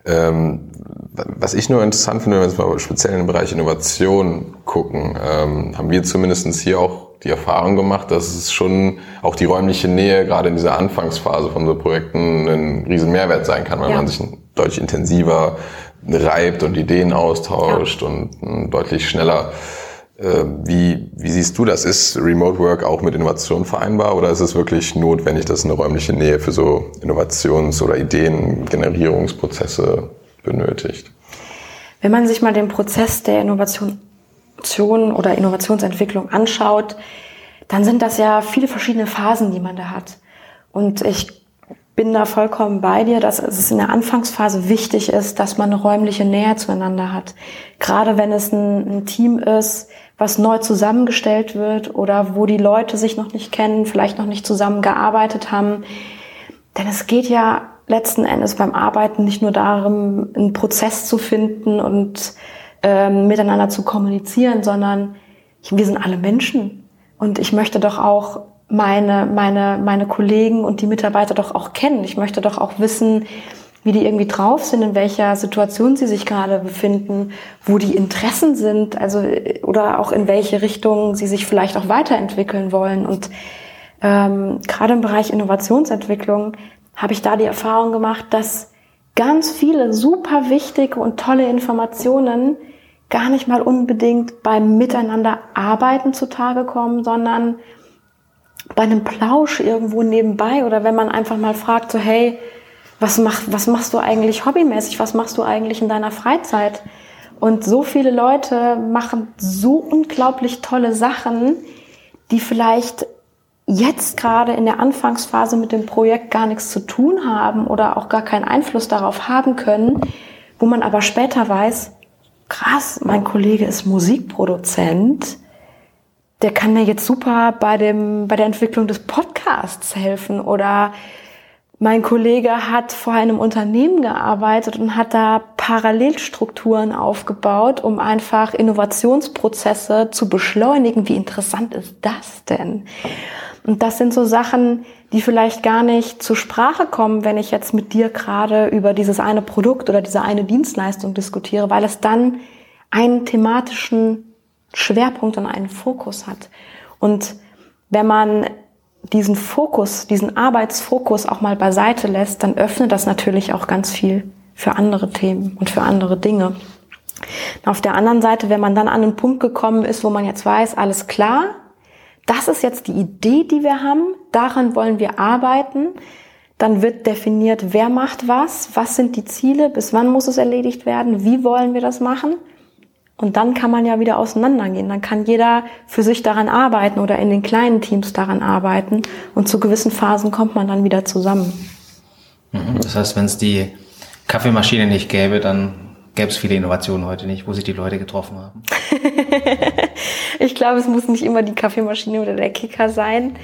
Ähm, was ich nur interessant finde, wenn wir jetzt mal speziell im Bereich Innovation gucken, ähm, haben wir zumindest hier auch die Erfahrung gemacht, dass es schon auch die räumliche Nähe gerade in dieser Anfangsphase von so Projekten ein riesen Mehrwert sein kann, weil ja. man sich deutlich intensiver reibt und Ideen austauscht ja. und deutlich schneller. Äh, wie, wie siehst du das? Ist Remote Work auch mit Innovation vereinbar oder ist es wirklich notwendig, dass eine räumliche Nähe für so Innovations- oder Ideengenerierungsprozesse benötigt? Wenn man sich mal den Prozess der Innovation oder Innovationsentwicklung anschaut, dann sind das ja viele verschiedene Phasen, die man da hat. Und ich bin da vollkommen bei dir, dass es in der Anfangsphase wichtig ist, dass man eine räumliche Nähe zueinander hat. Gerade wenn es ein, ein, Team ist, was neu zusammengestellt wird oder wo die Leute sich noch nicht kennen, vielleicht noch nicht zusammengearbeitet haben. Denn es geht ja letzten Endes beim Arbeiten nicht nur darum, einen Prozess zu finden und ähm, miteinander zu kommunizieren, sondern wir sind alle Menschen. Und ich möchte doch auch meine, meine, meine Kollegen und die Mitarbeiter doch auch kennen. Ich möchte doch auch wissen, wie die irgendwie drauf sind, in welcher Situation sie sich gerade befinden, wo die Interessen sind, also oder auch in welche Richtung sie sich vielleicht auch weiterentwickeln wollen. Und ähm, gerade im Bereich Innovationsentwicklung habe ich da die Erfahrung gemacht, dass ganz viele super wichtige und tolle Informationen gar nicht mal unbedingt beim Miteinander arbeiten zutage kommen, sondern bei einem Plausch irgendwo nebenbei oder wenn man einfach mal fragt, so hey, was, mach, was machst du eigentlich hobbymäßig, was machst du eigentlich in deiner Freizeit? Und so viele Leute machen so unglaublich tolle Sachen, die vielleicht jetzt gerade in der Anfangsphase mit dem Projekt gar nichts zu tun haben oder auch gar keinen Einfluss darauf haben können, wo man aber später weiß, krass, mein Kollege ist Musikproduzent, der kann mir jetzt super bei dem, bei der Entwicklung des Podcasts helfen oder mein Kollege hat vor einem Unternehmen gearbeitet und hat da Parallelstrukturen aufgebaut, um einfach Innovationsprozesse zu beschleunigen. Wie interessant ist das denn? Und das sind so Sachen, die vielleicht gar nicht zur Sprache kommen, wenn ich jetzt mit dir gerade über dieses eine Produkt oder diese eine Dienstleistung diskutiere, weil es dann einen thematischen Schwerpunkt und einen Fokus hat. Und wenn man diesen Fokus, diesen Arbeitsfokus auch mal beiseite lässt, dann öffnet das natürlich auch ganz viel für andere Themen und für andere Dinge. Auf der anderen Seite, wenn man dann an einen Punkt gekommen ist, wo man jetzt weiß, alles klar, das ist jetzt die Idee, die wir haben, daran wollen wir arbeiten. Dann wird definiert, wer macht was, was sind die Ziele, bis wann muss es erledigt werden, wie wollen wir das machen. Und dann kann man ja wieder auseinandergehen. Dann kann jeder für sich daran arbeiten oder in den kleinen Teams daran arbeiten. Und zu gewissen Phasen kommt man dann wieder zusammen. Mhm. Das heißt, wenn es die Kaffeemaschine nicht gäbe, dann gäbe es viele Innovationen heute nicht, wo sich die Leute getroffen haben. ich glaube, es muss nicht immer die Kaffeemaschine oder der Kicker sein.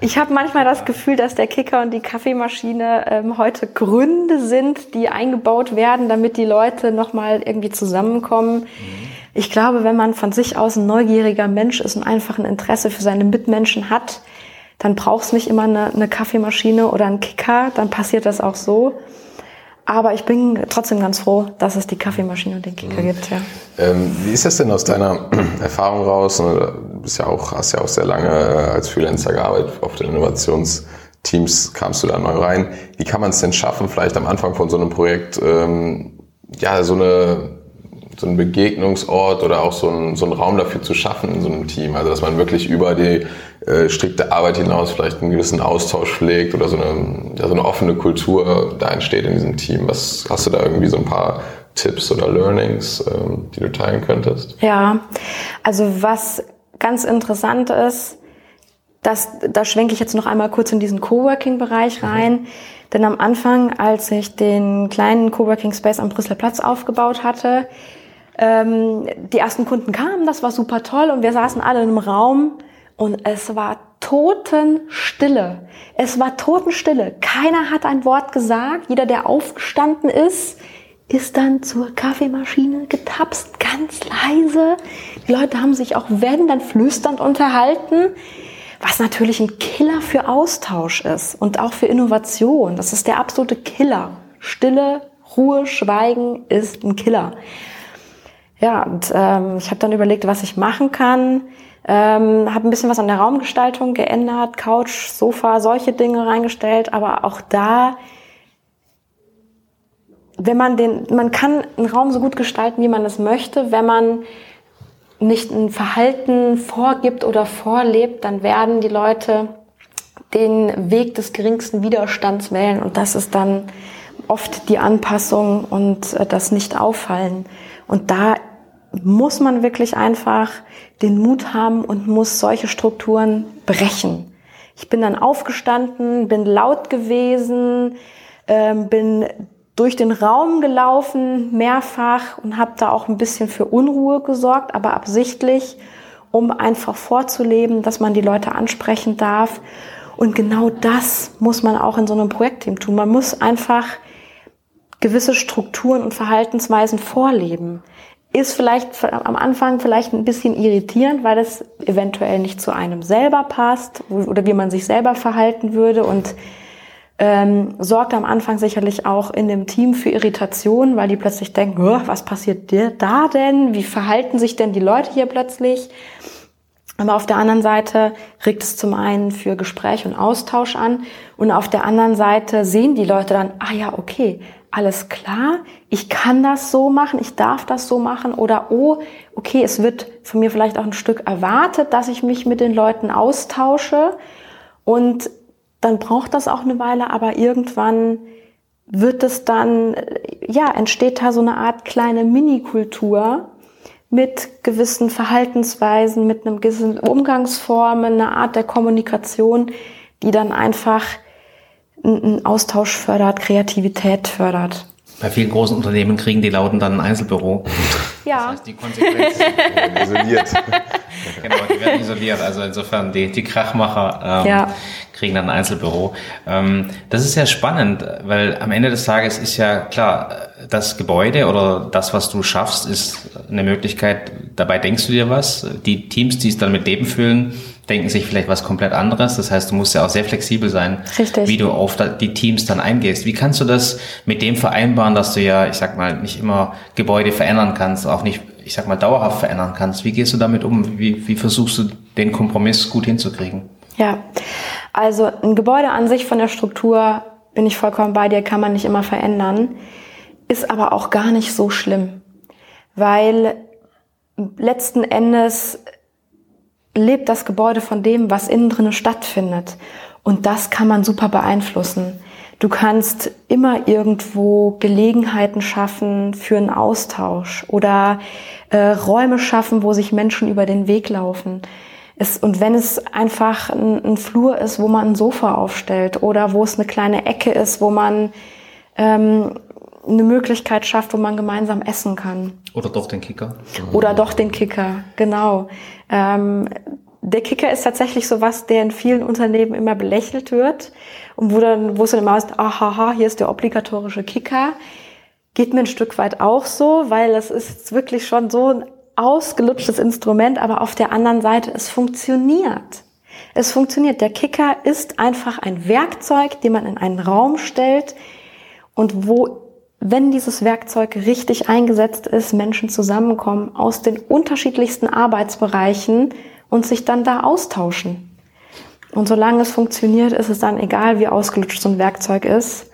Ich habe manchmal das Gefühl, dass der Kicker und die Kaffeemaschine ähm, heute Gründe sind, die eingebaut werden, damit die Leute nochmal irgendwie zusammenkommen. Mhm. Ich glaube, wenn man von sich aus ein neugieriger Mensch ist und einfach ein Interesse für seine Mitmenschen hat, dann braucht es nicht immer eine, eine Kaffeemaschine oder einen Kicker, dann passiert das auch so. Aber ich bin trotzdem ganz froh, dass es die Kaffeemaschine und den Kicker mhm. gibt. Ja. Ähm, wie ist das denn aus deiner Erfahrung raus? Du bist ja auch, hast ja auch sehr lange äh, als Freelancer gearbeitet auf den Innovationsteams, kamst du da neu rein. Wie kann man es denn schaffen, vielleicht am Anfang von so einem Projekt, ähm, ja, so eine so einen Begegnungsort oder auch so einen, so einen Raum dafür zu schaffen in so einem Team. Also dass man wirklich über die äh, strikte Arbeit hinaus vielleicht einen gewissen Austausch pflegt oder so eine, ja, so eine offene Kultur da entsteht in diesem Team. Was hast du da irgendwie so ein paar Tipps oder Learnings, ähm, die du teilen könntest? Ja, also was ganz interessant ist, das, da schwenke ich jetzt noch einmal kurz in diesen Coworking-Bereich rein. Mhm. Denn am Anfang, als ich den kleinen Coworking Space am Brüsseler Platz aufgebaut hatte, ähm, die ersten Kunden kamen, das war super toll und wir saßen alle in einem Raum und es war Totenstille. Es war Totenstille. Keiner hat ein Wort gesagt. Jeder, der aufgestanden ist, ist dann zur Kaffeemaschine getapst, ganz leise. Die Leute haben sich auch, wenn, dann flüsternd unterhalten, was natürlich ein Killer für Austausch ist und auch für Innovation. Das ist der absolute Killer. Stille, Ruhe, Schweigen ist ein Killer. Ja, und ähm, ich habe dann überlegt, was ich machen kann. Ähm, habe ein bisschen was an der Raumgestaltung geändert, Couch, Sofa, solche Dinge reingestellt, aber auch da, wenn man den, man kann einen Raum so gut gestalten, wie man es möchte, wenn man nicht ein Verhalten vorgibt oder vorlebt, dann werden die Leute den Weg des geringsten Widerstands wählen und das ist dann oft die Anpassung und äh, das Nicht-Auffallen. Und da muss man wirklich einfach den Mut haben und muss solche Strukturen brechen. Ich bin dann aufgestanden, bin laut gewesen, ähm, bin durch den Raum gelaufen, mehrfach und habe da auch ein bisschen für Unruhe gesorgt, aber absichtlich, um einfach vorzuleben, dass man die Leute ansprechen darf. Und genau das muss man auch in so einem Projektteam tun. Man muss einfach gewisse Strukturen und Verhaltensweisen vorleben ist vielleicht am Anfang vielleicht ein bisschen irritierend, weil es eventuell nicht zu einem selber passt oder wie man sich selber verhalten würde und ähm, sorgt am Anfang sicherlich auch in dem Team für Irritation, weil die plötzlich denken, was passiert dir da denn? Wie verhalten sich denn die Leute hier plötzlich? Aber auf der anderen Seite regt es zum einen für Gespräch und Austausch an und auf der anderen Seite sehen die Leute dann, ah ja, okay, alles klar, ich kann das so machen, ich darf das so machen oder oh, okay, es wird von mir vielleicht auch ein Stück erwartet, dass ich mich mit den Leuten austausche und dann braucht das auch eine Weile, aber irgendwann wird es dann, ja, entsteht da so eine Art kleine Mini-Kultur mit gewissen Verhaltensweisen, mit einem gewissen Umgangsformen, einer Art der Kommunikation, die dann einfach einen Austausch fördert, Kreativität fördert. Bei vielen großen Unternehmen kriegen die Lauten dann ein Einzelbüro. Ja. Das heißt, die Konsequenz isoliert. genau, die werden isoliert. Also insofern die, die Krachmacher ähm, ja. kriegen dann ein Einzelbüro. Ähm, das ist sehr spannend, weil am Ende des Tages ist ja klar, das Gebäude oder das, was du schaffst, ist eine Möglichkeit. Dabei denkst du dir was. Die Teams, die es dann mit Leben füllen, denken sich vielleicht was komplett anderes. Das heißt, du musst ja auch sehr flexibel sein, Richtig. wie du auf die Teams dann eingehst. Wie kannst du das mit dem vereinbaren, dass du ja, ich sag mal, nicht immer Gebäude verändern kannst, auch nicht, ich sag mal, dauerhaft verändern kannst? Wie gehst du damit um? Wie, wie versuchst du den Kompromiss gut hinzukriegen? Ja, also ein Gebäude an sich von der Struktur bin ich vollkommen bei dir, kann man nicht immer verändern, ist aber auch gar nicht so schlimm, weil letzten Endes lebt das Gebäude von dem, was innen drin stattfindet. Und das kann man super beeinflussen. Du kannst immer irgendwo Gelegenheiten schaffen für einen Austausch oder äh, Räume schaffen, wo sich Menschen über den Weg laufen. Es, und wenn es einfach ein, ein, Flur ist, wo man ein Sofa aufstellt oder wo es eine kleine Ecke ist, wo man ähm, eine Möglichkeit schafft, wo man gemeinsam essen kann. Oder doch den Kicker. Oder doch den Kicker, genau. Ähm, der Kicker ist tatsächlich sowas, der in vielen Unternehmen immer belächelt wird und wo dann, wo es dann immer ist, ahaha, hier ist der obligatorische Kicker. Geht mir ein Stück weit auch so, weil es ist wirklich schon so ein ausgelutschtes Instrument, aber auf der anderen Seite, es funktioniert. Es funktioniert. Der Kicker ist einfach ein Werkzeug, den man in einen Raum stellt und wo, wenn dieses Werkzeug richtig eingesetzt ist, Menschen zusammenkommen aus den unterschiedlichsten Arbeitsbereichen und sich dann da austauschen. Und solange es funktioniert, ist es dann egal, wie ausgelutscht so ein Werkzeug ist.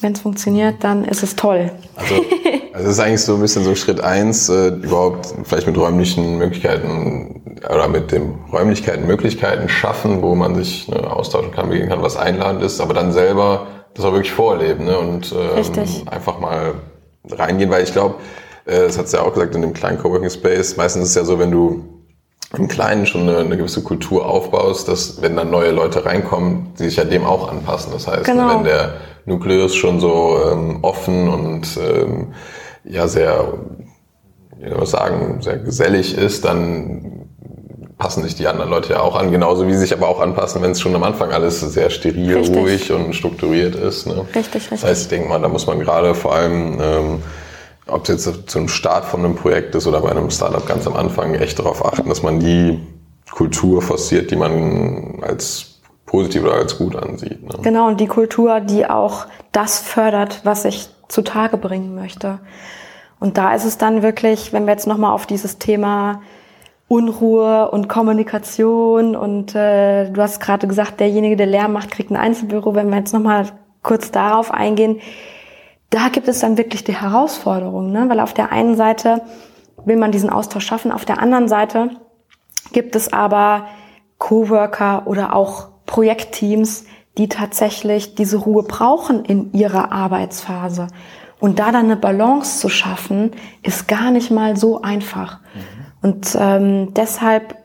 Wenn es funktioniert, dann ist es toll. Also, also das ist eigentlich so ein bisschen so Schritt eins, äh, überhaupt vielleicht mit räumlichen Möglichkeiten oder mit dem Räumlichkeiten Möglichkeiten schaffen, wo man sich ne, austauschen kann, begegnen kann, was einladend ist, aber dann selber das auch wirklich vorleben ne, und ähm, einfach mal reingehen, weil ich glaube, äh, das hat es ja auch gesagt in dem kleinen Coworking Space, meistens ist es ja so, wenn du im Kleinen schon eine, eine, gewisse Kultur aufbaust, dass wenn dann neue Leute reinkommen, die sich ja dem auch anpassen. Das heißt, genau. wenn der Nukleus schon so ähm, offen und ähm, ja sehr, wie soll man sagen, sehr gesellig ist, dann passen sich die anderen Leute ja auch an, genauso wie sie sich aber auch anpassen, wenn es schon am Anfang alles sehr steril, richtig. ruhig und strukturiert ist. Ne? Richtig, richtig. Das heißt, ich denke mal, da muss man gerade vor allem ähm, ob es jetzt zum Start von einem Projekt ist oder bei einem Startup ganz am Anfang, echt darauf achten, dass man die Kultur forciert, die man als positiv oder als gut ansieht. Ne? Genau, und die Kultur, die auch das fördert, was ich zutage bringen möchte. Und da ist es dann wirklich, wenn wir jetzt nochmal auf dieses Thema Unruhe und Kommunikation und äh, du hast gerade gesagt, derjenige, der Lärm macht, kriegt ein Einzelbüro. Wenn wir jetzt nochmal kurz darauf eingehen, da gibt es dann wirklich die Herausforderung, ne? weil auf der einen Seite will man diesen Austausch schaffen, auf der anderen Seite gibt es aber Coworker oder auch Projektteams, die tatsächlich diese Ruhe brauchen in ihrer Arbeitsphase. Und da dann eine Balance zu schaffen, ist gar nicht mal so einfach. Mhm. Und ähm, deshalb,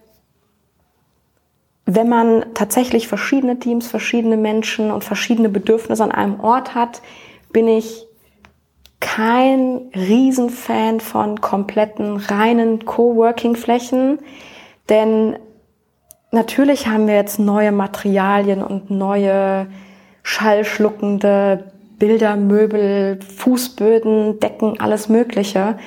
wenn man tatsächlich verschiedene Teams, verschiedene Menschen und verschiedene Bedürfnisse an einem Ort hat, bin ich kein Riesenfan von kompletten reinen Coworking-Flächen, denn natürlich haben wir jetzt neue Materialien und neue schallschluckende Bilder, Möbel, Fußböden, Decken, alles Mögliche.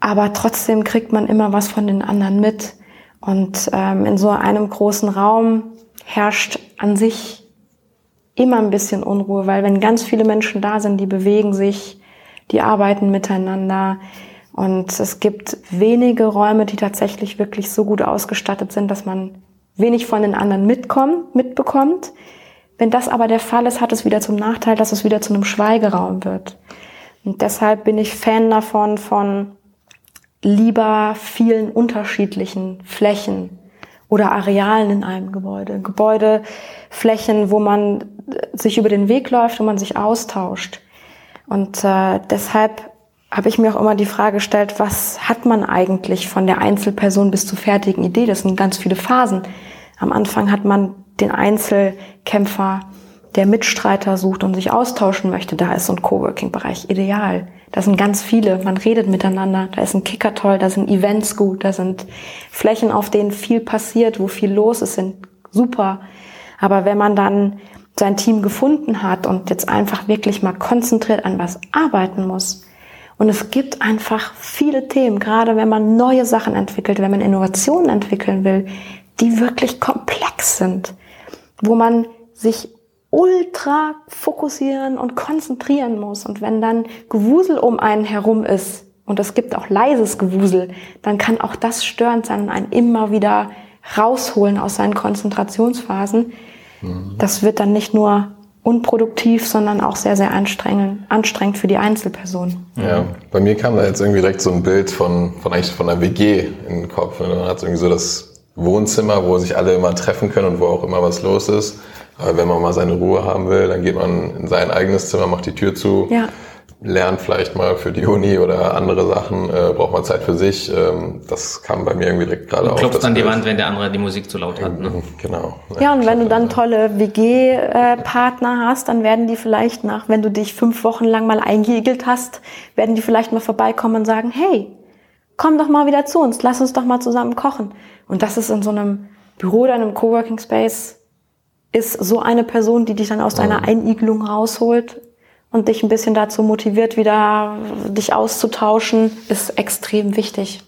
Aber trotzdem kriegt man immer was von den anderen mit. Und ähm, in so einem großen Raum herrscht an sich immer ein bisschen Unruhe, weil wenn ganz viele Menschen da sind, die bewegen sich, die arbeiten miteinander. Und es gibt wenige Räume, die tatsächlich wirklich so gut ausgestattet sind, dass man wenig von den anderen mitkommt, mitbekommt. Wenn das aber der Fall ist, hat es wieder zum Nachteil, dass es wieder zu einem Schweigeraum wird. Und deshalb bin ich Fan davon, von lieber vielen unterschiedlichen Flächen oder Arealen in einem Gebäude. Gebäudeflächen, wo man sich über den Weg läuft, wo man sich austauscht. Und äh, deshalb habe ich mir auch immer die Frage gestellt, was hat man eigentlich von der Einzelperson bis zur fertigen Idee? Das sind ganz viele Phasen. Am Anfang hat man den Einzelkämpfer, der Mitstreiter sucht und sich austauschen möchte. Da ist so ein Coworking-Bereich ideal. Da sind ganz viele, man redet miteinander, da ist ein Kicker toll, da sind Events gut, da sind Flächen, auf denen viel passiert, wo viel los ist, sind super. Aber wenn man dann sein Team gefunden hat und jetzt einfach wirklich mal konzentriert an was arbeiten muss. Und es gibt einfach viele Themen, gerade wenn man neue Sachen entwickelt, wenn man Innovationen entwickeln will, die wirklich komplex sind, wo man sich ultra fokussieren und konzentrieren muss. Und wenn dann Gewusel um einen herum ist, und es gibt auch leises Gewusel, dann kann auch das störend sein und einen immer wieder rausholen aus seinen Konzentrationsphasen. Das wird dann nicht nur unproduktiv, sondern auch sehr, sehr anstrengend, anstrengend für die Einzelperson. Ja, bei mir kam da jetzt irgendwie direkt so ein Bild von, von eigentlich von einer WG in den Kopf. Man hat irgendwie so das Wohnzimmer, wo sich alle immer treffen können und wo auch immer was los ist. Aber wenn man mal seine Ruhe haben will, dann geht man in sein eigenes Zimmer, macht die Tür zu, ja. lernt vielleicht mal für die Uni oder andere Sachen, äh, braucht man Zeit für sich. Ähm, das kam bei mir irgendwie direkt gerade auf. Klopft an die Wand, wenn der andere die Musik zu laut hat. Ne? Mhm, Genau. Ja, und wenn du dann tolle WG-Partner hast, dann werden die vielleicht nach, wenn du dich fünf Wochen lang mal eingeigelt hast, werden die vielleicht mal vorbeikommen und sagen, hey, komm doch mal wieder zu uns, lass uns doch mal zusammen kochen. Und das ist in so einem Büro oder einem Coworking Space, ist so eine Person, die dich dann aus deiner Einigelung rausholt und dich ein bisschen dazu motiviert, wieder dich auszutauschen, ist extrem wichtig.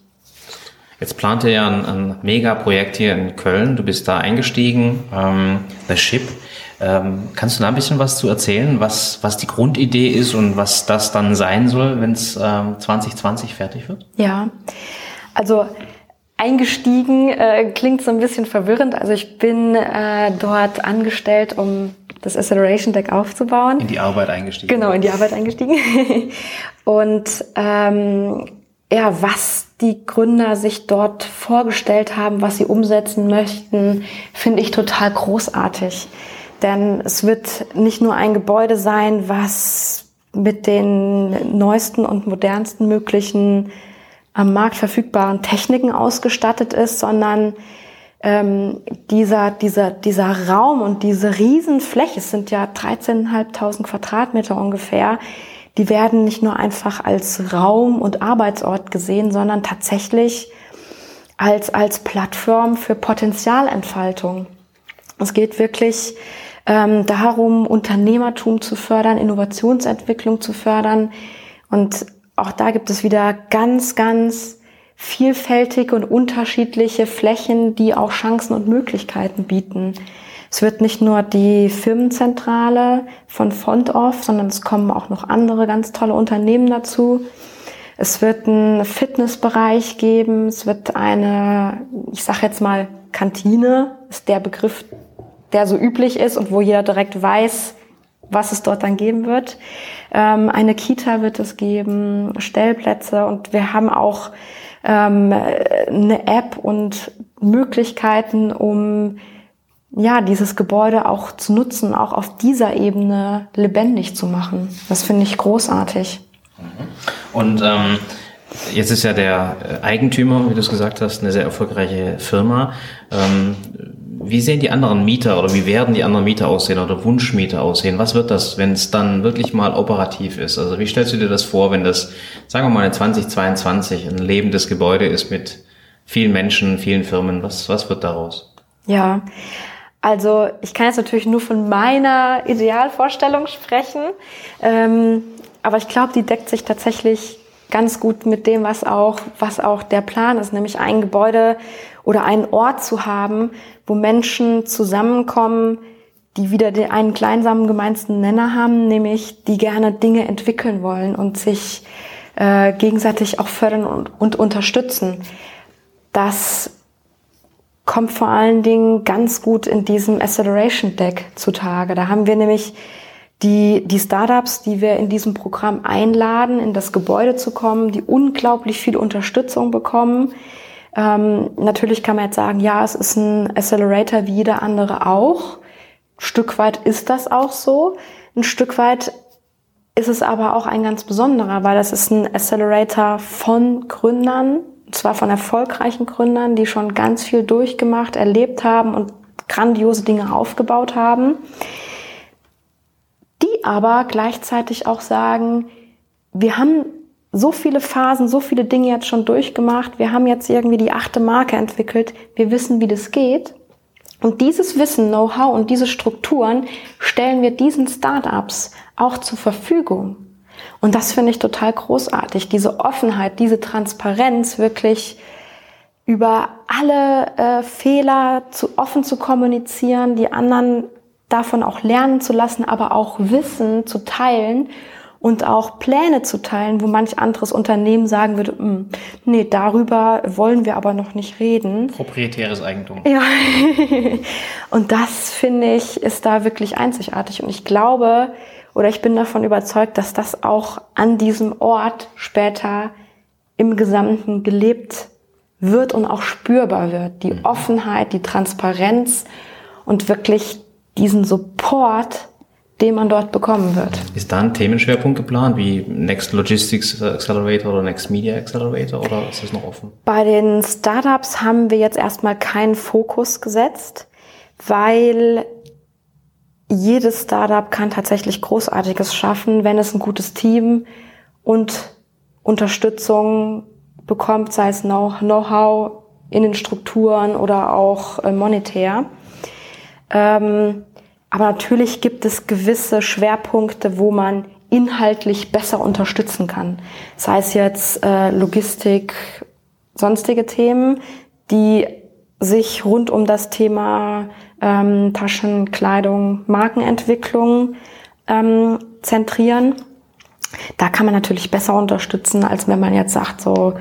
Jetzt plant ihr ja ein, ein Mega-Projekt hier in Köln. Du bist da eingestiegen, ähm, The Ship. Ähm, kannst du da ein bisschen was zu erzählen, was, was die Grundidee ist und was das dann sein soll, wenn es ähm, 2020 fertig wird? Ja, also eingestiegen äh, klingt so ein bisschen verwirrend. Also ich bin äh, dort angestellt, um das Acceleration Deck aufzubauen. In die Arbeit eingestiegen. Genau, in die Arbeit eingestiegen. Und ähm, ja, was die Gründer sich dort vorgestellt haben, was sie umsetzen möchten, finde ich total großartig. Denn es wird nicht nur ein Gebäude sein, was mit den neuesten und modernsten möglichen am Markt verfügbaren Techniken ausgestattet ist, sondern ähm, dieser, dieser, dieser Raum und diese Riesenfläche, es sind ja 13.500 Quadratmeter ungefähr, die werden nicht nur einfach als Raum und Arbeitsort gesehen, sondern tatsächlich als, als Plattform für Potenzialentfaltung. Es geht wirklich ähm, darum, Unternehmertum zu fördern, Innovationsentwicklung zu fördern. Und auch da gibt es wieder ganz, ganz vielfältige und unterschiedliche Flächen, die auch Chancen und Möglichkeiten bieten. Es wird nicht nur die Firmenzentrale von Font sondern es kommen auch noch andere ganz tolle Unternehmen dazu. Es wird einen Fitnessbereich geben, es wird eine, ich sage jetzt mal, Kantine, ist der Begriff, der so üblich ist und wo jeder direkt weiß, was es dort dann geben wird. Ähm, eine Kita wird es geben, Stellplätze und wir haben auch ähm, eine App und Möglichkeiten, um ja, dieses Gebäude auch zu nutzen, auch auf dieser Ebene lebendig zu machen. Das finde ich großartig. Und ähm, jetzt ist ja der Eigentümer, wie du es gesagt hast, eine sehr erfolgreiche Firma. Ähm, wie sehen die anderen Mieter oder wie werden die anderen Mieter aussehen oder Wunschmieter aussehen? Was wird das, wenn es dann wirklich mal operativ ist? Also wie stellst du dir das vor, wenn das, sagen wir mal, in 2022 ein lebendes Gebäude ist mit vielen Menschen, vielen Firmen? Was, was wird daraus? Ja, also ich kann jetzt natürlich nur von meiner Idealvorstellung sprechen, ähm, aber ich glaube, die deckt sich tatsächlich ganz gut mit dem, was auch, was auch der Plan ist, nämlich ein Gebäude oder einen Ort zu haben, wo Menschen zusammenkommen, die wieder einen kleinsamen gemeinsten Nenner haben, nämlich die gerne Dinge entwickeln wollen und sich äh, gegenseitig auch fördern und, und unterstützen. Das kommt vor allen Dingen ganz gut in diesem Acceleration Deck zutage. Da haben wir nämlich die, die Startups, die wir in diesem Programm einladen, in das Gebäude zu kommen, die unglaublich viel Unterstützung bekommen. Ähm, natürlich kann man jetzt sagen, ja, es ist ein Accelerator wie jeder andere auch. Ein Stück weit ist das auch so. Ein Stück weit ist es aber auch ein ganz besonderer, weil das ist ein Accelerator von Gründern, und zwar von erfolgreichen Gründern, die schon ganz viel durchgemacht, erlebt haben und grandiose Dinge aufgebaut haben aber gleichzeitig auch sagen, wir haben so viele Phasen, so viele Dinge jetzt schon durchgemacht, wir haben jetzt irgendwie die achte Marke entwickelt, wir wissen, wie das geht. Und dieses Wissen, Know-how und diese Strukturen stellen wir diesen Startups auch zur Verfügung. Und das finde ich total großartig, diese Offenheit, diese Transparenz wirklich über alle äh, Fehler zu offen zu kommunizieren, die anderen davon auch lernen zu lassen, aber auch Wissen zu teilen und auch Pläne zu teilen, wo manch anderes Unternehmen sagen würde, hm, nee, darüber wollen wir aber noch nicht reden. Proprietäres Eigentum. Ja. und das finde ich ist da wirklich einzigartig und ich glaube oder ich bin davon überzeugt, dass das auch an diesem Ort später im Gesamten gelebt wird und auch spürbar wird. Die Offenheit, die Transparenz und wirklich diesen Support den man dort bekommen wird. Ist da ein Themenschwerpunkt geplant, wie Next Logistics Accelerator oder Next Media Accelerator oder ist das noch offen? Bei den Startups haben wir jetzt erstmal keinen Fokus gesetzt, weil jedes Startup kann tatsächlich Großartiges schaffen, wenn es ein gutes Team und Unterstützung bekommt, sei es Know-how in den Strukturen oder auch äh, monetär. Ähm, aber natürlich gibt es gewisse Schwerpunkte, wo man inhaltlich besser unterstützen kann. Sei es jetzt äh, Logistik, sonstige Themen, die sich rund um das Thema ähm, Taschen, Kleidung, Markenentwicklung ähm, zentrieren. Da kann man natürlich besser unterstützen, als wenn man jetzt sagt, so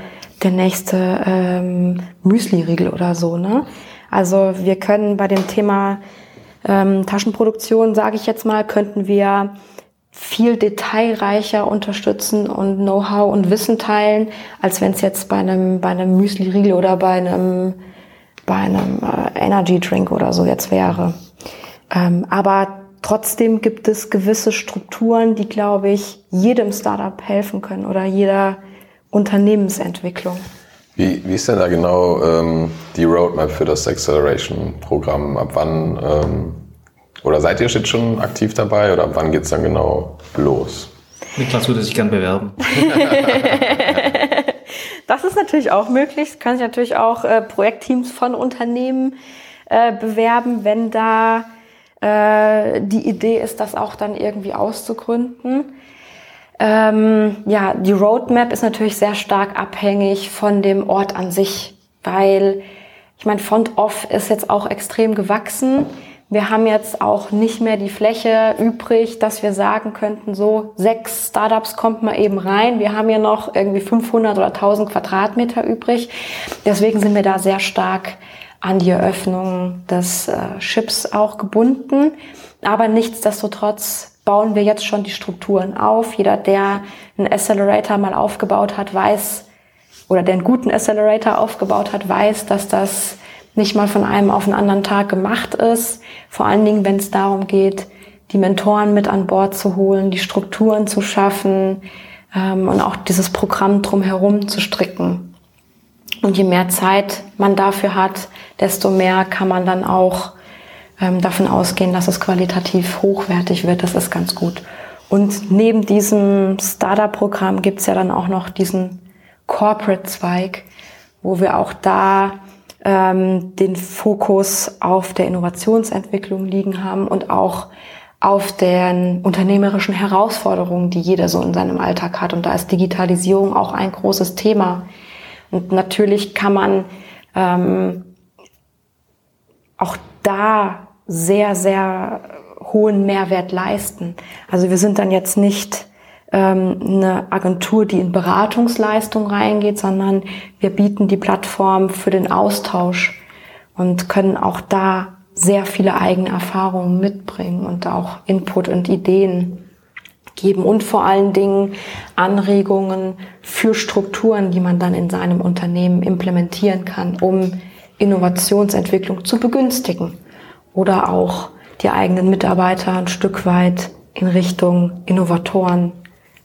der nächste ähm, Müsli-Riegel oder so. Ne? Also wir können bei dem Thema ähm, Taschenproduktion, sage ich jetzt mal, könnten wir viel detailreicher unterstützen und Know-how und Wissen teilen, als wenn es jetzt bei einem, bei einem Müsli-Riegel oder bei einem, bei einem äh, Energy-Drink oder so jetzt wäre. Ähm, aber trotzdem gibt es gewisse Strukturen, die, glaube ich, jedem Startup helfen können oder jeder Unternehmensentwicklung. Wie, wie ist denn da genau ähm, die Roadmap für das Acceleration-Programm? Ab wann, ähm, oder seid ihr jetzt schon aktiv dabei oder ab wann geht es dann genau los? Niklas würde sich gern bewerben. das ist natürlich auch möglich. Es können sich natürlich auch äh, Projektteams von Unternehmen äh, bewerben, wenn da äh, die Idee ist, das auch dann irgendwie auszugründen. Ähm, ja, die Roadmap ist natürlich sehr stark abhängig von dem Ort an sich, weil ich meine, Font Off ist jetzt auch extrem gewachsen. Wir haben jetzt auch nicht mehr die Fläche übrig, dass wir sagen könnten, so sechs Startups kommt mal eben rein. Wir haben ja noch irgendwie 500 oder 1000 Quadratmeter übrig. Deswegen sind wir da sehr stark an die Eröffnung des äh, Chips auch gebunden. Aber nichtsdestotrotz bauen wir jetzt schon die Strukturen auf. Jeder, der einen Accelerator mal aufgebaut hat, weiß, oder der einen guten Accelerator aufgebaut hat, weiß, dass das nicht mal von einem auf den anderen Tag gemacht ist. Vor allen Dingen, wenn es darum geht, die Mentoren mit an Bord zu holen, die Strukturen zu schaffen ähm, und auch dieses Programm drumherum zu stricken. Und je mehr Zeit man dafür hat, desto mehr kann man dann auch ähm, davon ausgehen, dass es qualitativ hochwertig wird. Das ist ganz gut. Und neben diesem Startup-Programm gibt's ja dann auch noch diesen Corporate-Zweig, wo wir auch da ähm, den Fokus auf der Innovationsentwicklung liegen haben und auch auf den unternehmerischen Herausforderungen, die jeder so in seinem Alltag hat. Und da ist Digitalisierung auch ein großes Thema. Und natürlich kann man ähm, auch da sehr, sehr hohen Mehrwert leisten. Also wir sind dann jetzt nicht ähm, eine Agentur, die in Beratungsleistung reingeht, sondern wir bieten die Plattform für den Austausch und können auch da sehr viele eigene Erfahrungen mitbringen und auch Input und Ideen geben und vor allen Dingen Anregungen für Strukturen, die man dann in seinem Unternehmen implementieren kann, um Innovationsentwicklung zu begünstigen oder auch die eigenen Mitarbeiter ein Stück weit in Richtung Innovatoren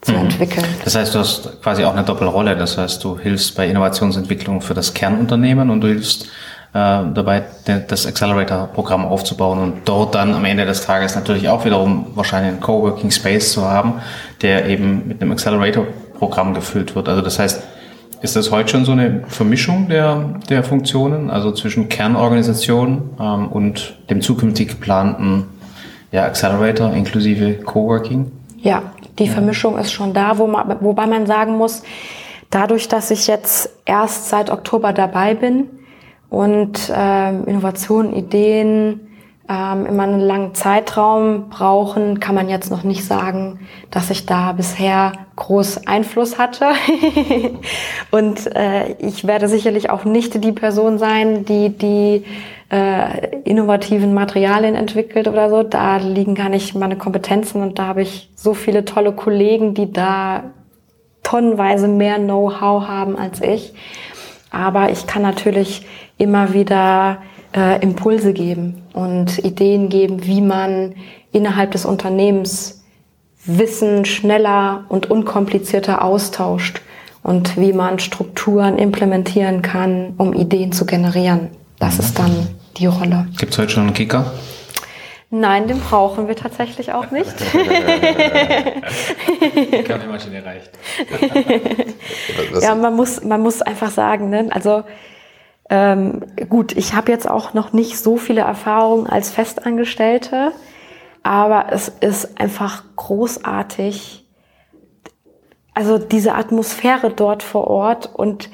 zu mhm. entwickeln. Das heißt, du hast quasi auch eine Doppelrolle. Das heißt, du hilfst bei Innovationsentwicklung für das Kernunternehmen und du hilfst äh, dabei, das Accelerator-Programm aufzubauen und dort dann am Ende des Tages natürlich auch wiederum wahrscheinlich einen Coworking Space zu haben, der eben mit einem Accelerator-Programm gefüllt wird. Also das heißt, ist das heute schon so eine Vermischung der, der Funktionen, also zwischen Kernorganisation ähm, und dem zukünftig geplanten ja, Accelerator inklusive Coworking? Ja, die Vermischung ist schon da, wo man, wobei man sagen muss, dadurch, dass ich jetzt erst seit Oktober dabei bin und ähm, Innovationen, Ideen, ähm, immer einen langen Zeitraum brauchen, kann man jetzt noch nicht sagen, dass ich da bisher groß Einfluss hatte. und äh, ich werde sicherlich auch nicht die Person sein, die die äh, innovativen Materialien entwickelt oder so. Da liegen gar nicht meine Kompetenzen und da habe ich so viele tolle Kollegen, die da tonnenweise mehr Know-how haben als ich. Aber ich kann natürlich immer wieder äh, Impulse geben und Ideen geben, wie man innerhalb des Unternehmens Wissen schneller und unkomplizierter austauscht und wie man Strukturen implementieren kann, um Ideen zu generieren. Das ist dann die Rolle. Gibt es heute schon einen Kicker? Nein, den brauchen wir tatsächlich auch nicht. ich habe immer schon erreicht. ja, man muss, man muss einfach sagen, ne? also ähm, gut, ich habe jetzt auch noch nicht so viele Erfahrungen als Festangestellte, aber es ist einfach großartig. Also diese Atmosphäre dort vor Ort und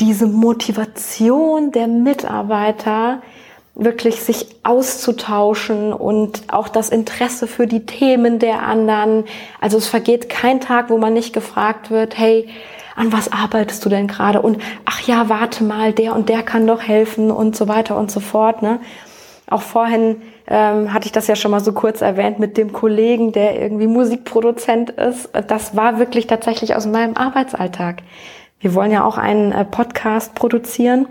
diese Motivation der Mitarbeiter, wirklich sich auszutauschen und auch das Interesse für die Themen der anderen. Also es vergeht kein Tag, wo man nicht gefragt wird, hey, an was arbeitest du denn gerade? Und ach ja, warte mal, der und der kann doch helfen und so weiter und so fort. Ne? Auch vorhin ähm, hatte ich das ja schon mal so kurz erwähnt mit dem Kollegen, der irgendwie Musikproduzent ist. Das war wirklich tatsächlich aus meinem Arbeitsalltag. Wir wollen ja auch einen äh, Podcast produzieren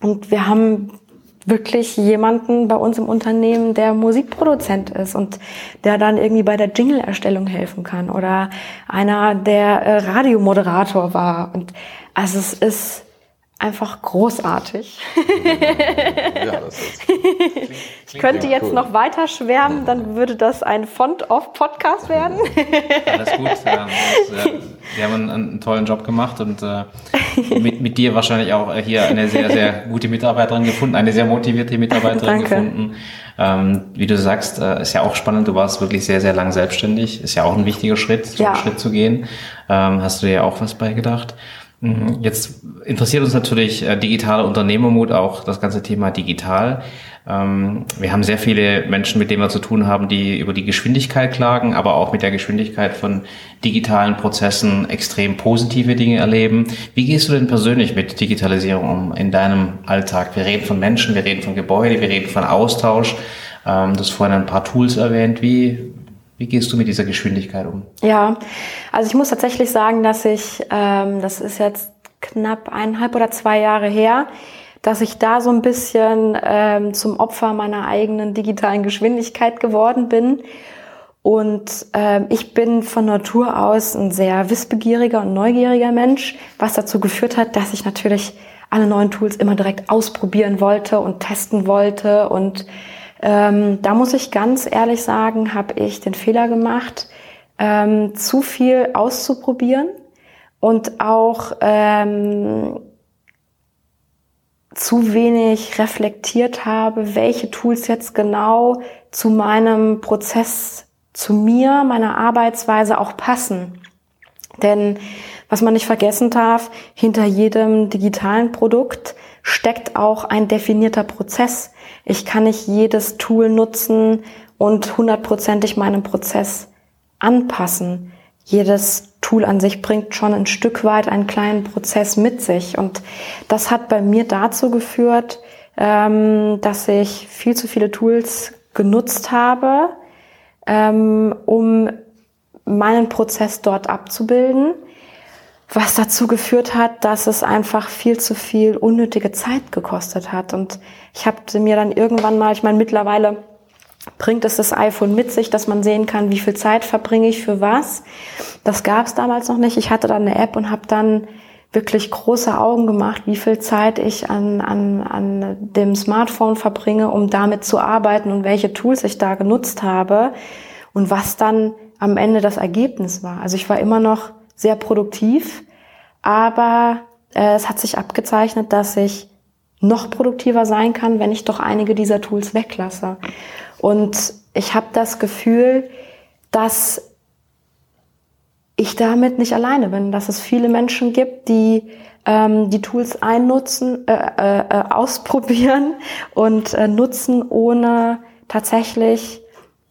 und wir haben wirklich jemanden bei uns im Unternehmen, der Musikproduzent ist und der dann irgendwie bei der Jingle-Erstellung helfen kann oder einer, der äh, Radiomoderator war. Und also es ist einfach großartig. Ja, das ist, klingt, ich könnte jetzt cool. noch weiter schwärmen, dann würde das ein Font-of-Podcast werden. Alles gut. Ja, äh, wir haben einen, einen, tollen Job gemacht und äh, mit, mit dir wahrscheinlich auch hier eine sehr, sehr gute Mitarbeiterin gefunden, eine sehr motivierte Mitarbeiterin gefunden. Ähm, wie du sagst, äh, ist ja auch spannend. Du warst wirklich sehr, sehr lang selbstständig. Ist ja auch ein wichtiger Schritt, so einen Schritt zu gehen. Ähm, hast du dir ja auch was beigedacht? Mhm. Jetzt interessiert uns natürlich äh, digitaler Unternehmermut, auch das ganze Thema digital. Ähm, wir haben sehr viele Menschen, mit denen wir zu tun haben, die über die Geschwindigkeit klagen, aber auch mit der Geschwindigkeit von digitalen Prozessen extrem positive Dinge erleben. Wie gehst du denn persönlich mit Digitalisierung um in deinem Alltag? Wir reden von Menschen, wir reden von Gebäude, wir reden von Austausch. Ähm, du hast vorhin ein paar Tools erwähnt. Wie, wie gehst du mit dieser Geschwindigkeit um? Ja, also ich muss tatsächlich sagen, dass ich, ähm, das ist jetzt knapp eineinhalb oder zwei Jahre her, dass ich da so ein bisschen ähm, zum Opfer meiner eigenen digitalen Geschwindigkeit geworden bin. Und ähm, ich bin von Natur aus ein sehr wissbegieriger und neugieriger Mensch, was dazu geführt hat, dass ich natürlich alle neuen Tools immer direkt ausprobieren wollte und testen wollte und ähm, da muss ich ganz ehrlich sagen, habe ich den Fehler gemacht, ähm, zu viel auszuprobieren und auch ähm, zu wenig reflektiert habe, welche Tools jetzt genau zu meinem Prozess, zu mir, meiner Arbeitsweise auch passen. Denn was man nicht vergessen darf, hinter jedem digitalen Produkt steckt auch ein definierter Prozess. Ich kann nicht jedes Tool nutzen und hundertprozentig meinen Prozess anpassen. Jedes Tool an sich bringt schon ein Stück weit einen kleinen Prozess mit sich. Und das hat bei mir dazu geführt, ähm, dass ich viel zu viele Tools genutzt habe, ähm, um meinen Prozess dort abzubilden was dazu geführt hat, dass es einfach viel zu viel unnötige Zeit gekostet hat. Und ich habe mir dann irgendwann mal, ich meine, mittlerweile bringt es das iPhone mit sich, dass man sehen kann, wie viel Zeit verbringe ich für was. Das gab es damals noch nicht. Ich hatte dann eine App und habe dann wirklich große Augen gemacht, wie viel Zeit ich an, an, an dem Smartphone verbringe, um damit zu arbeiten und welche Tools ich da genutzt habe und was dann am Ende das Ergebnis war. Also ich war immer noch sehr produktiv, aber äh, es hat sich abgezeichnet, dass ich noch produktiver sein kann, wenn ich doch einige dieser Tools weglasse. Und ich habe das Gefühl, dass ich damit nicht alleine bin, dass es viele Menschen gibt, die ähm, die Tools einnutzen, äh, äh, äh ausprobieren und äh, nutzen, ohne tatsächlich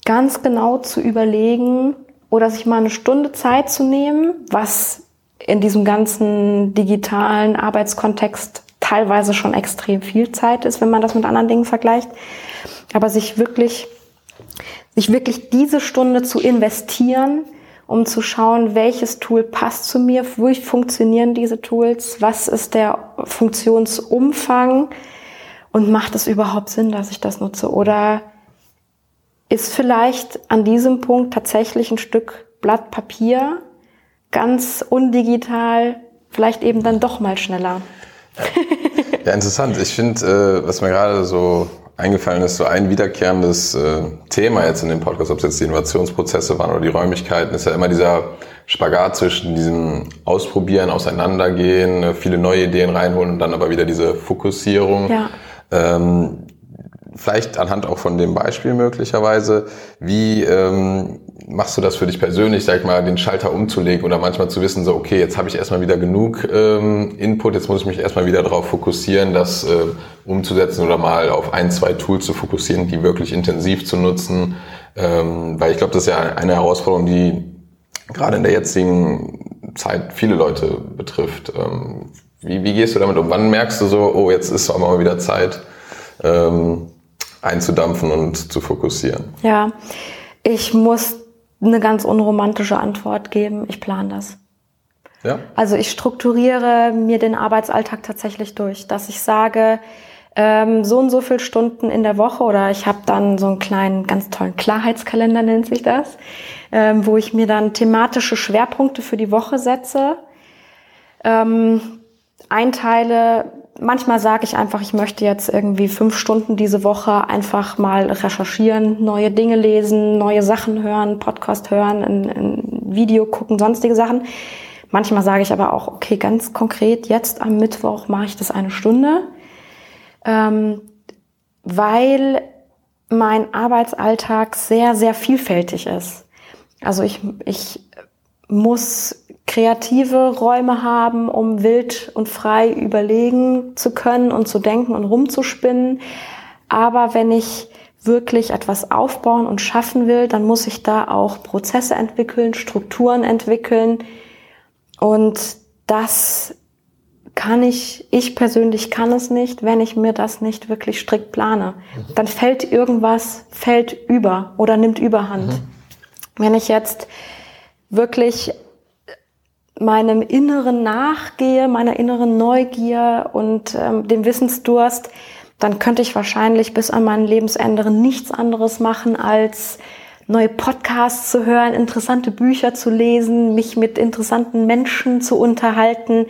ganz genau zu überlegen, oder sich mal eine Stunde Zeit zu nehmen, was in diesem ganzen digitalen Arbeitskontext teilweise schon extrem viel Zeit ist, wenn man das mit anderen Dingen vergleicht. Aber sich wirklich, sich wirklich diese Stunde zu investieren, um zu schauen, welches Tool passt zu mir, wie funktionieren diese Tools, was ist der Funktionsumfang Und macht es überhaupt Sinn, dass ich das nutze? Oder ist vielleicht an diesem Punkt tatsächlich ein Stück Blatt Papier ganz undigital, vielleicht eben dann doch mal schneller? Ja, interessant. Ich finde, äh, was mir gerade so eingefallen ist, so ein wiederkehrendes äh, Thema jetzt in dem Podcast, ob es jetzt die Innovationsprozesse waren oder die Räumlichkeiten, ist ja immer dieser Spagat zwischen diesem Ausprobieren, Auseinandergehen, äh, viele neue Ideen reinholen und dann aber wieder diese Fokussierung. Ja. Ähm, vielleicht anhand auch von dem Beispiel möglicherweise, wie ähm, machst du das für dich persönlich, sag ich mal, den Schalter umzulegen oder manchmal zu wissen, so, okay, jetzt habe ich erstmal wieder genug ähm, Input, jetzt muss ich mich erstmal wieder darauf fokussieren, das äh, umzusetzen oder mal auf ein, zwei Tools zu fokussieren, die wirklich intensiv zu nutzen. Ähm, weil ich glaube, das ist ja eine Herausforderung, die gerade in der jetzigen Zeit viele Leute betrifft. Ähm, wie, wie gehst du damit um? Wann merkst du so, oh, jetzt ist auch mal wieder Zeit, ähm, einzudampfen und zu fokussieren? Ja, ich muss eine ganz unromantische Antwort geben. Ich plane das. Ja. Also ich strukturiere mir den Arbeitsalltag tatsächlich durch, dass ich sage, ähm, so und so viele Stunden in der Woche oder ich habe dann so einen kleinen, ganz tollen Klarheitskalender nennt sich das, ähm, wo ich mir dann thematische Schwerpunkte für die Woche setze, ähm, einteile. Manchmal sage ich einfach, ich möchte jetzt irgendwie fünf Stunden diese Woche einfach mal recherchieren, neue Dinge lesen, neue Sachen hören, Podcast hören, ein, ein Video gucken, sonstige Sachen. Manchmal sage ich aber auch, okay, ganz konkret, jetzt am Mittwoch mache ich das eine Stunde, ähm, weil mein Arbeitsalltag sehr, sehr vielfältig ist. Also ich, ich muss kreative Räume haben, um wild und frei überlegen zu können und zu denken und rumzuspinnen. Aber wenn ich wirklich etwas aufbauen und schaffen will, dann muss ich da auch Prozesse entwickeln, Strukturen entwickeln. Und das kann ich, ich persönlich kann es nicht, wenn ich mir das nicht wirklich strikt plane. Dann fällt irgendwas, fällt über oder nimmt überhand. Mhm. Wenn ich jetzt wirklich meinem Inneren nachgehe, meiner inneren Neugier und ähm, dem Wissensdurst, dann könnte ich wahrscheinlich bis an mein Lebensende nichts anderes machen, als neue Podcasts zu hören, interessante Bücher zu lesen, mich mit interessanten Menschen zu unterhalten,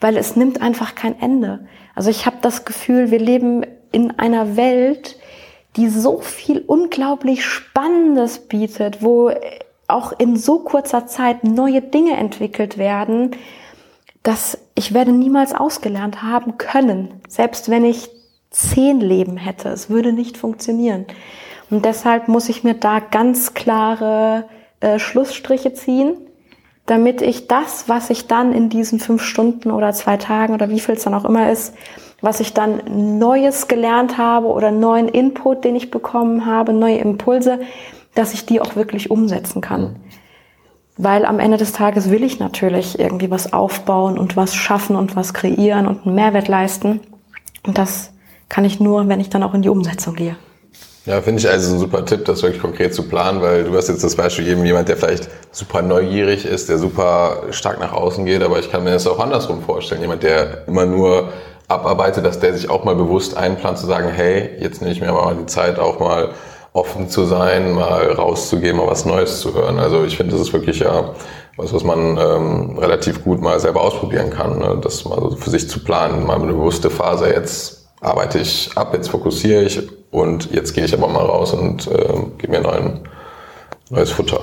weil es nimmt einfach kein Ende. Also ich habe das Gefühl, wir leben in einer Welt, die so viel unglaublich Spannendes bietet, wo auch in so kurzer Zeit neue Dinge entwickelt werden, dass ich werde niemals ausgelernt haben können, selbst wenn ich zehn Leben hätte. Es würde nicht funktionieren. Und deshalb muss ich mir da ganz klare äh, Schlussstriche ziehen, damit ich das, was ich dann in diesen fünf Stunden oder zwei Tagen oder wie viel es dann auch immer ist, was ich dann Neues gelernt habe oder neuen Input, den ich bekommen habe, neue Impulse, dass ich die auch wirklich umsetzen kann. Mhm. Weil am Ende des Tages will ich natürlich irgendwie was aufbauen und was schaffen und was kreieren und einen Mehrwert leisten. Und das kann ich nur, wenn ich dann auch in die Umsetzung gehe. Ja, finde ich also ein super Tipp, das wirklich konkret zu planen, weil du hast jetzt das Beispiel gegeben, jemand, der vielleicht super neugierig ist, der super stark nach außen geht, aber ich kann mir das auch andersrum vorstellen. Jemand, der immer nur abarbeitet, dass der sich auch mal bewusst einplant, zu sagen, hey, jetzt nehme ich mir aber mal die Zeit, auch mal offen zu sein, mal rauszugehen, mal was Neues zu hören. Also ich finde, das ist wirklich ja was, was man ähm, relativ gut mal selber ausprobieren kann, ne? das mal so für sich zu planen, mal eine bewusste Phase, jetzt arbeite ich ab, jetzt fokussiere ich und jetzt gehe ich aber mal raus und äh, gebe mir neuen, neues Futter.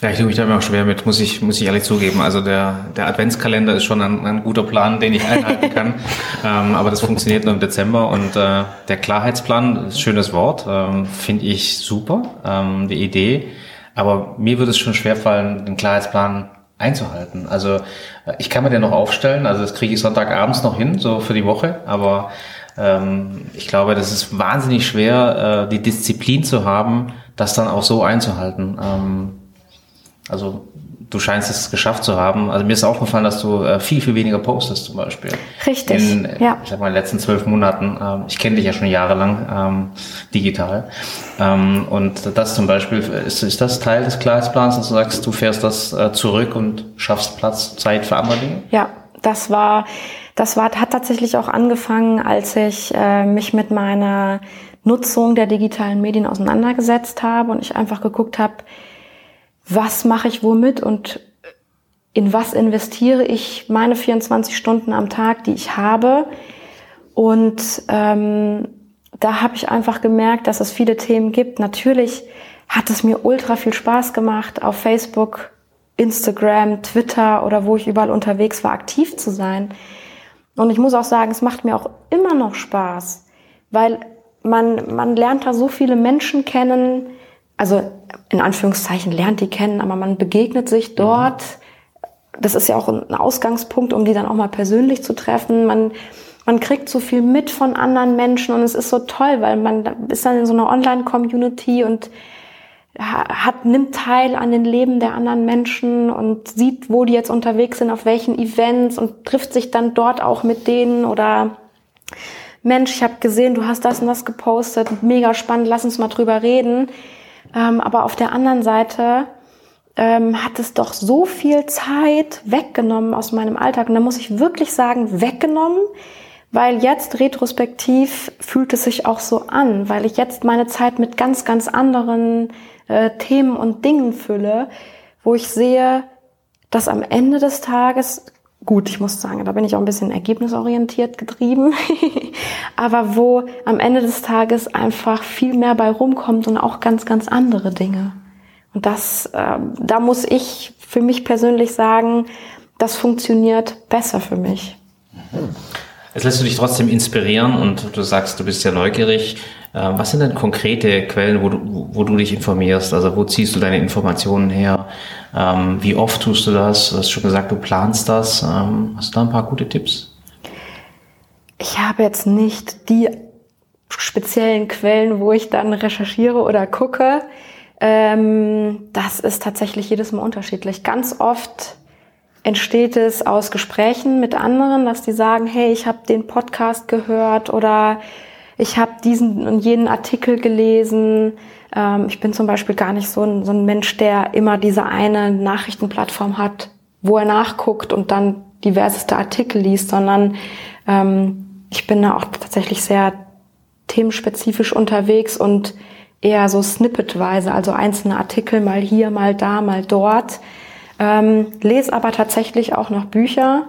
Ja, ich tue mich da immer auch schwer mit, muss ich, muss ich ehrlich zugeben. Also der, der Adventskalender ist schon ein, ein guter Plan, den ich einhalten kann. ähm, aber das funktioniert nur im Dezember und äh, der Klarheitsplan, schönes Wort, ähm, finde ich super, ähm, die Idee. Aber mir würde es schon schwerfallen, den Klarheitsplan einzuhalten. Also äh, ich kann mir den noch aufstellen, also das kriege ich Sonntagabends noch hin, so für die Woche, aber ähm, ich glaube, das ist wahnsinnig schwer, äh, die Disziplin zu haben, das dann auch so einzuhalten. Ähm, also du scheinst es geschafft zu haben. Also mir ist aufgefallen, dass du äh, viel, viel weniger postest zum Beispiel. Richtig. In, ja. Ich sag mal, in den letzten zwölf Monaten. Ähm, ich kenne dich ja schon jahrelang ähm, digital. Ähm, und das zum Beispiel, ist, ist das Teil des Klarheitsplans, dass du sagst, du fährst das äh, zurück und schaffst Platz, Zeit für andere Dinge? Ja, das war, das war, hat tatsächlich auch angefangen, als ich äh, mich mit meiner Nutzung der digitalen Medien auseinandergesetzt habe und ich einfach geguckt habe, was mache ich womit und in was investiere ich meine 24 Stunden am Tag, die ich habe. Und ähm, da habe ich einfach gemerkt, dass es viele Themen gibt. Natürlich hat es mir ultra viel Spaß gemacht, auf Facebook, Instagram, Twitter oder wo ich überall unterwegs war, aktiv zu sein. Und ich muss auch sagen, es macht mir auch immer noch Spaß, weil man, man lernt da so viele Menschen kennen, also in Anführungszeichen lernt die kennen, aber man begegnet sich dort. Das ist ja auch ein Ausgangspunkt, um die dann auch mal persönlich zu treffen. Man, man kriegt so viel mit von anderen Menschen und es ist so toll, weil man ist dann in so einer Online-Community und hat, nimmt teil an den Leben der anderen Menschen und sieht, wo die jetzt unterwegs sind, auf welchen Events und trifft sich dann dort auch mit denen oder Mensch, ich habe gesehen, du hast das und das gepostet, mega spannend, lass uns mal drüber reden. Ähm, aber auf der anderen Seite ähm, hat es doch so viel Zeit weggenommen aus meinem Alltag. Und da muss ich wirklich sagen, weggenommen, weil jetzt retrospektiv fühlt es sich auch so an, weil ich jetzt meine Zeit mit ganz, ganz anderen äh, Themen und Dingen fülle, wo ich sehe, dass am Ende des Tages, gut, ich muss sagen, da bin ich auch ein bisschen ergebnisorientiert getrieben, aber wo am Ende des Tages einfach viel mehr bei rumkommt und auch ganz, ganz andere Dinge. Und das, äh, da muss ich für mich persönlich sagen, das funktioniert besser für mich. Jetzt lässt du dich trotzdem inspirieren und du sagst, du bist ja neugierig. Ähm, was sind denn konkrete Quellen, wo du, wo du dich informierst? Also wo ziehst du deine Informationen her? Ähm, wie oft tust du das? Du hast schon gesagt, du planst das. Ähm, hast du da ein paar gute Tipps? Ich habe jetzt nicht die speziellen Quellen, wo ich dann recherchiere oder gucke. Das ist tatsächlich jedes Mal unterschiedlich. Ganz oft entsteht es aus Gesprächen mit anderen, dass die sagen, hey, ich habe den Podcast gehört oder ich habe diesen und jenen Artikel gelesen. Ähm, ich bin zum Beispiel gar nicht so ein, so ein Mensch, der immer diese eine Nachrichtenplattform hat, wo er nachguckt und dann diverseste Artikel liest, sondern ähm, ich bin da auch tatsächlich sehr themenspezifisch unterwegs und eher so snippetweise, also einzelne Artikel mal hier, mal da, mal dort. Ähm, lese aber tatsächlich auch noch Bücher,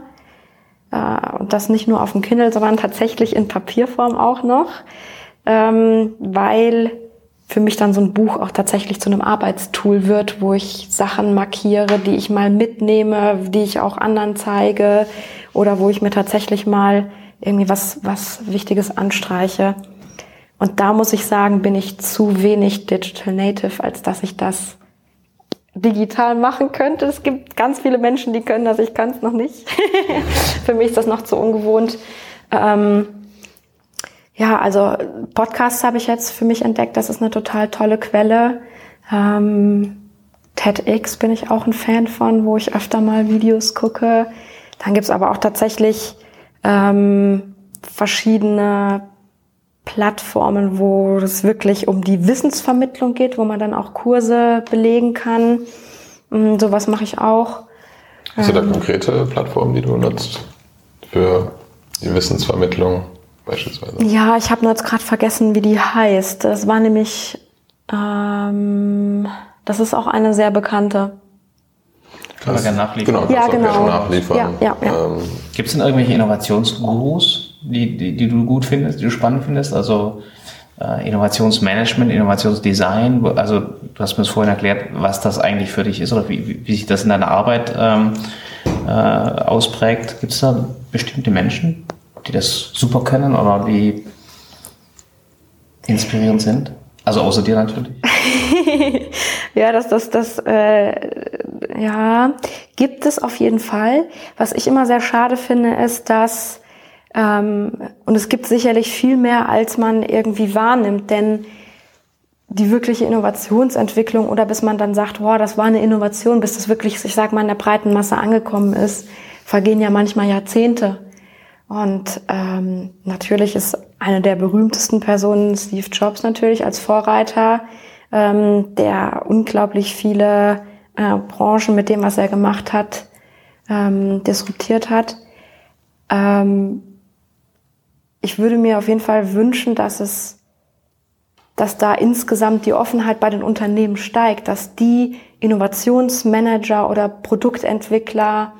äh, und das nicht nur auf dem Kindle, sondern tatsächlich in Papierform auch noch, ähm, weil für mich dann so ein Buch auch tatsächlich zu einem Arbeitstool wird, wo ich Sachen markiere, die ich mal mitnehme, die ich auch anderen zeige oder wo ich mir tatsächlich mal irgendwie was, was Wichtiges anstreiche. Und da muss ich sagen, bin ich zu wenig Digital Native, als dass ich das digital machen könnte. Es gibt ganz viele Menschen, die können das, ich kann es noch nicht. für mich ist das noch zu ungewohnt. Ähm, ja, also Podcasts habe ich jetzt für mich entdeckt, das ist eine total tolle Quelle. Ähm, TEDx bin ich auch ein Fan von, wo ich öfter mal Videos gucke. Dann gibt's aber auch tatsächlich ähm, verschiedene Plattformen, wo es wirklich um die Wissensvermittlung geht, wo man dann auch Kurse belegen kann. Mm, sowas mache ich auch. Hast du da ähm, konkrete Plattformen, die du nutzt für die Wissensvermittlung beispielsweise? Ja, ich habe nur jetzt gerade vergessen, wie die heißt. Das war nämlich, ähm, das ist auch eine sehr bekannte. Können wir gerne nachliefern. Genau, ja, genau. nachliefern. Ja, ja, ja. Ähm, Gibt es denn irgendwelche Innovationsgurus, die, die, die du gut findest, die du spannend findest? Also äh, Innovationsmanagement, Innovationsdesign. Also du hast mir das vorhin erklärt, was das eigentlich für dich ist oder wie, wie sich das in deiner Arbeit ähm, äh, ausprägt. Gibt es da bestimmte Menschen, die das super können oder die inspirierend sind? Also außer dir natürlich. ja, das, das, das, äh, ja, gibt es auf jeden Fall. Was ich immer sehr schade finde, ist, dass und es gibt sicherlich viel mehr, als man irgendwie wahrnimmt, denn die wirkliche Innovationsentwicklung oder bis man dann sagt, wow, das war eine Innovation, bis das wirklich, ich sag mal, in der breiten Masse angekommen ist, vergehen ja manchmal Jahrzehnte. Und ähm, natürlich ist eine der berühmtesten Personen Steve Jobs natürlich als Vorreiter, ähm, der unglaublich viele äh, Branchen mit dem, was er gemacht hat, ähm, disruptiert hat. Ähm, ich würde mir auf jeden Fall wünschen, dass es, dass da insgesamt die Offenheit bei den Unternehmen steigt, dass die Innovationsmanager oder Produktentwickler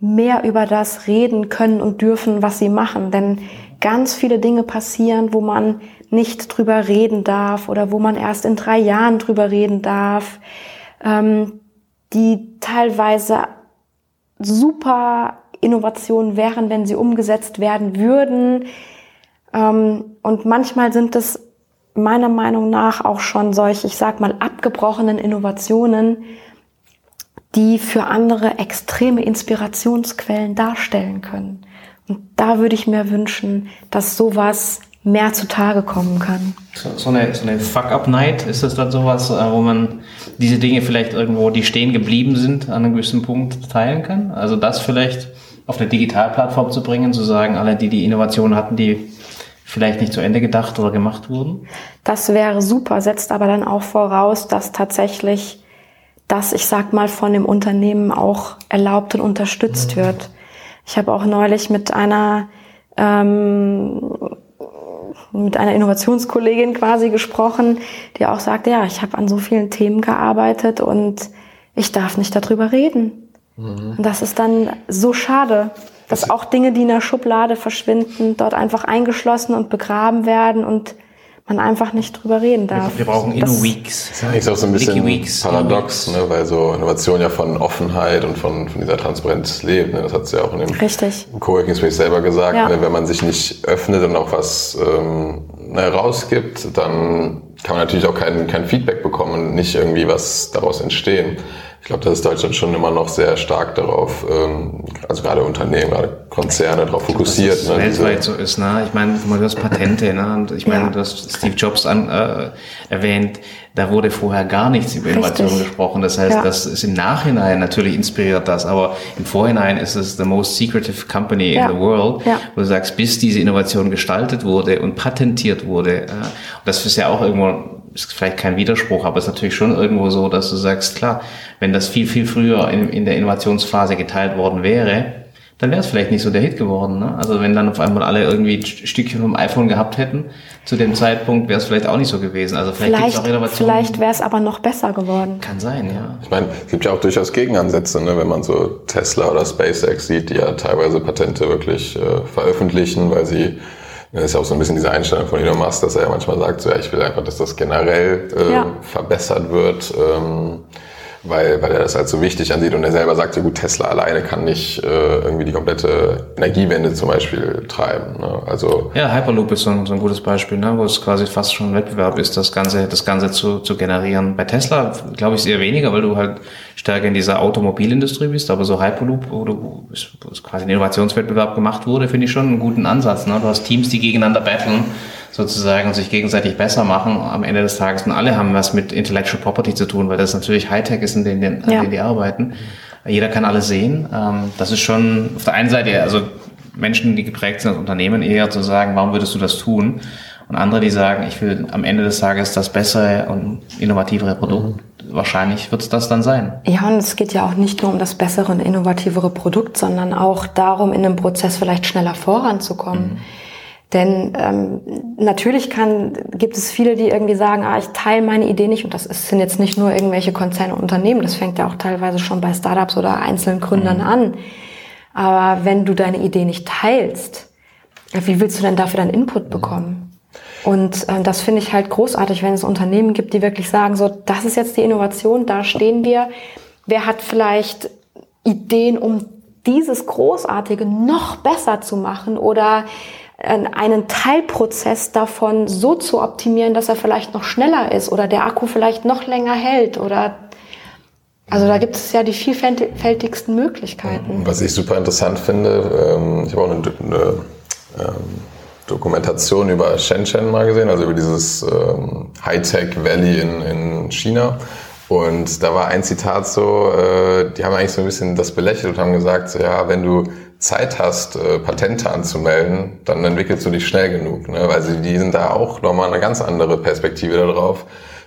mehr über das reden können und dürfen, was sie machen. Denn ganz viele Dinge passieren, wo man nicht drüber reden darf oder wo man erst in drei Jahren drüber reden darf, ähm, die teilweise super Innovationen wären, wenn sie umgesetzt werden würden. Ähm, und manchmal sind es meiner Meinung nach auch schon solche, ich sag mal, abgebrochenen Innovationen, die für andere extreme Inspirationsquellen darstellen können. Und da würde ich mir wünschen, dass sowas mehr zutage kommen kann. So, so eine, so eine Fuck-Up-Night, ist das dann sowas, äh, wo man diese Dinge vielleicht irgendwo, die stehen geblieben sind, an einem gewissen Punkt teilen kann? Also das vielleicht auf eine Digitalplattform zu bringen, zu sagen, alle, die die Innovation hatten, die vielleicht nicht zu Ende gedacht oder gemacht wurden? Das wäre super, setzt aber dann auch voraus, dass tatsächlich das, ich sag mal, von dem Unternehmen auch erlaubt und unterstützt mhm. wird. Ich habe auch neulich mit einer ähm, mit einer Innovationskollegin quasi gesprochen, die auch sagte, ja, ich habe an so vielen Themen gearbeitet und ich darf nicht darüber reden. Mhm. Und das ist dann so schade, dass auch Dinge, die in der Schublade verschwinden, dort einfach eingeschlossen und begraben werden und man einfach nicht drüber reden darf. Wir brauchen Inno-Weeks. Das ist auch so ein bisschen paradox, ne, weil so Innovation ja von Offenheit und von, von dieser Transparenz lebt. Ne? Das hat sie ja auch in dem Richtig. Coworking Space selber gesagt. Ja. Ne? Wenn man sich nicht öffnet und auch was ähm, ne, rausgibt, dann kann man natürlich auch kein, kein Feedback bekommen und nicht irgendwie was daraus entstehen ich glaube, da ist Deutschland schon immer noch sehr stark darauf, ähm, also gerade Unternehmen, gerade Konzerne darauf fokussiert. Dass es ne, weltweit so ist, ne? Ich meine, du hast Patente, ne? Und ich meine, ja. du hast Steve Jobs an, äh, erwähnt, da wurde vorher gar nichts über Innovation Richtig. gesprochen. Das heißt, ja. das ist im Nachhinein natürlich inspiriert das, aber im Vorhinein ist es the most secretive company ja. in the world, ja. wo du sagst, bis diese Innovation gestaltet wurde und patentiert wurde. Äh, und das ist ja auch irgendwo ist vielleicht kein Widerspruch, aber es ist natürlich schon irgendwo so, dass du sagst, klar, wenn das viel, viel früher in, in der Innovationsphase geteilt worden wäre, dann wäre es vielleicht nicht so der Hit geworden. Ne? Also wenn dann auf einmal alle irgendwie ein Stückchen vom iPhone gehabt hätten, zu dem Zeitpunkt wäre es vielleicht auch nicht so gewesen. Also vielleicht, vielleicht, auch Innovationen. Vielleicht wäre es aber noch besser geworden. Kann sein, ja. Ich meine, es gibt ja auch durchaus Gegenansätze, ne? wenn man so Tesla oder SpaceX sieht, die ja teilweise Patente wirklich äh, veröffentlichen, weil sie das ist ja auch so ein bisschen diese Einstellung von Elon Musk, dass er ja manchmal sagt, so, ja, ich will einfach, dass das generell äh, ja. verbessert wird. Ähm, weil, weil er das halt so wichtig ansieht und er selber sagt, ja gut, Tesla alleine kann nicht äh, irgendwie die komplette Energiewende zum Beispiel treiben. Ne? Also ja, Hyperloop ist so ein, so ein gutes Beispiel, ne? wo es quasi fast schon ein Wettbewerb ist, das Ganze, das Ganze zu, zu generieren. Bei Tesla glaube ich eher weniger, weil du halt stärker in dieser Automobilindustrie bist, aber so Hyperloop, wo, du, wo quasi ein Innovationswettbewerb gemacht wurde, finde ich schon einen guten Ansatz. Ne? Du hast Teams, die gegeneinander battlen sozusagen und sich gegenseitig besser machen am Ende des Tages. Und alle haben was mit Intellectual Property zu tun, weil das natürlich Hightech ist, in denen, in ja. denen die arbeiten. Jeder kann alles sehen. Ähm, das ist schon auf der einen Seite, also Menschen, die geprägt sind als Unternehmen, eher zu sagen, warum würdest du das tun? Und andere, die sagen, ich will am Ende des Tages das bessere und innovativere Produkt. Mhm. Wahrscheinlich wird es das dann sein. Ja, und es geht ja auch nicht nur um das bessere und innovativere Produkt, sondern auch darum, in einem Prozess vielleicht schneller voranzukommen. Mhm. Denn ähm, natürlich kann, gibt es viele, die irgendwie sagen, ah, ich teile meine Idee nicht. Und das ist, sind jetzt nicht nur irgendwelche Konzerne und Unternehmen, das fängt ja auch teilweise schon bei Startups oder einzelnen Gründern mhm. an. Aber wenn du deine Idee nicht teilst, wie willst du denn dafür deinen Input mhm. bekommen? Und äh, das finde ich halt großartig, wenn es Unternehmen gibt, die wirklich sagen, so, das ist jetzt die Innovation, da stehen wir. Wer hat vielleicht Ideen, um dieses Großartige noch besser zu machen oder einen Teilprozess davon so zu optimieren, dass er vielleicht noch schneller ist oder der Akku vielleicht noch länger hält oder also da gibt es ja die vielfältigsten Möglichkeiten. Was ich super interessant finde, ähm, ich habe auch eine, eine ähm, Dokumentation über Shenzhen mal gesehen, also über dieses ähm, Hightech Valley in, in China. Und da war ein Zitat so, äh, die haben eigentlich so ein bisschen das belächelt und haben gesagt, so, ja, wenn du Zeit hast, äh, Patente anzumelden, dann entwickelst du dich schnell genug, ne? weil sie, die sind da auch nochmal eine ganz andere Perspektive darauf.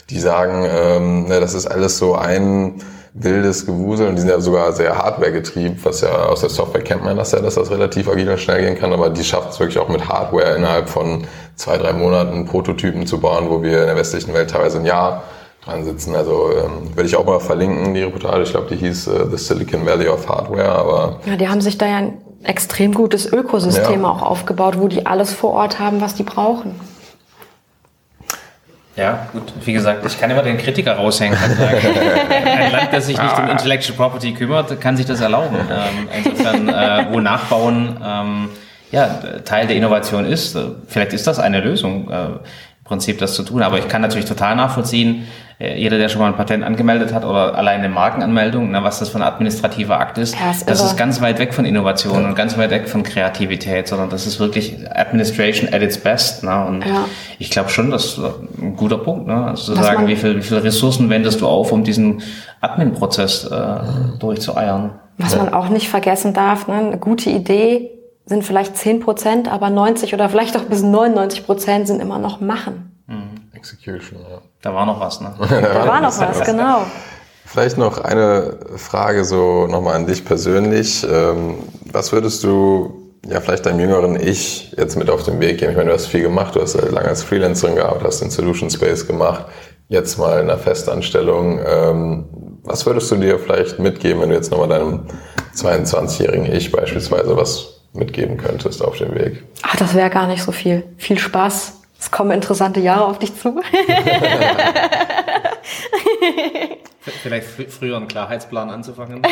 Die sagen, ähm, ne, das ist alles so ein wildes Gewusel und die sind ja sogar sehr Hardware-getrieben, was ja aus der Software kennt man das ja, dass das relativ agil und schnell gehen kann, aber die schafft es wirklich auch mit Hardware innerhalb von zwei, drei Monaten Prototypen zu bauen, wo wir in der westlichen Welt teilweise ein Jahr dran sitzen. Also ähm, werde ich auch mal verlinken, die Reportage. Ich glaube, die hieß äh, The Silicon Valley of Hardware, aber... Ja, die haben sich da ja ein extrem gutes Ökosystem ja. auch aufgebaut, wo die alles vor Ort haben, was die brauchen. Ja, gut. Wie gesagt, ich kann immer den Kritiker raushängen. Sagen, ein Land, das sich nicht um Intellectual Property kümmert, kann sich das erlauben. Ähm, insofern, äh, wo Nachbauen ähm, ja, Teil der Innovation ist, äh, vielleicht ist das eine Lösung. Äh, Prinzip das zu tun. Aber ich kann natürlich total nachvollziehen, jeder, der schon mal ein Patent angemeldet hat oder alleine eine Markenanmeldung, na, was das für ein administrativer Akt ist, ja, ist das ist ganz weit weg von Innovation und ganz weit weg von Kreativität, sondern das ist wirklich Administration at its best. Ne? Und ja. ich glaube schon, das ist ein guter Punkt, ne? also zu was sagen, wie viel, wie viele Ressourcen wendest du auf, um diesen Admin-Prozess äh, durchzueiern. Was ja. man auch nicht vergessen darf, ne? eine gute Idee sind vielleicht 10 Prozent, aber 90 oder vielleicht auch bis 99 Prozent sind immer noch machen. Execution, ja. Da war noch was, ne? da, da war noch was, genau. Vielleicht noch eine Frage so nochmal an dich persönlich. Ähm, was würdest du ja vielleicht deinem jüngeren Ich jetzt mit auf den Weg geben? Ich meine, du hast viel gemacht, du hast lange als Freelancerin gearbeitet, hast den Solution Space gemacht, jetzt mal in einer Festanstellung. Ähm, was würdest du dir vielleicht mitgeben, wenn du jetzt nochmal deinem 22-jährigen Ich beispielsweise was mitgeben könntest auf dem Weg? Ach, das wäre gar nicht so viel. Viel Spaß. Es kommen interessante Jahre auf dich zu. Vielleicht früher einen Klarheitsplan anzufangen.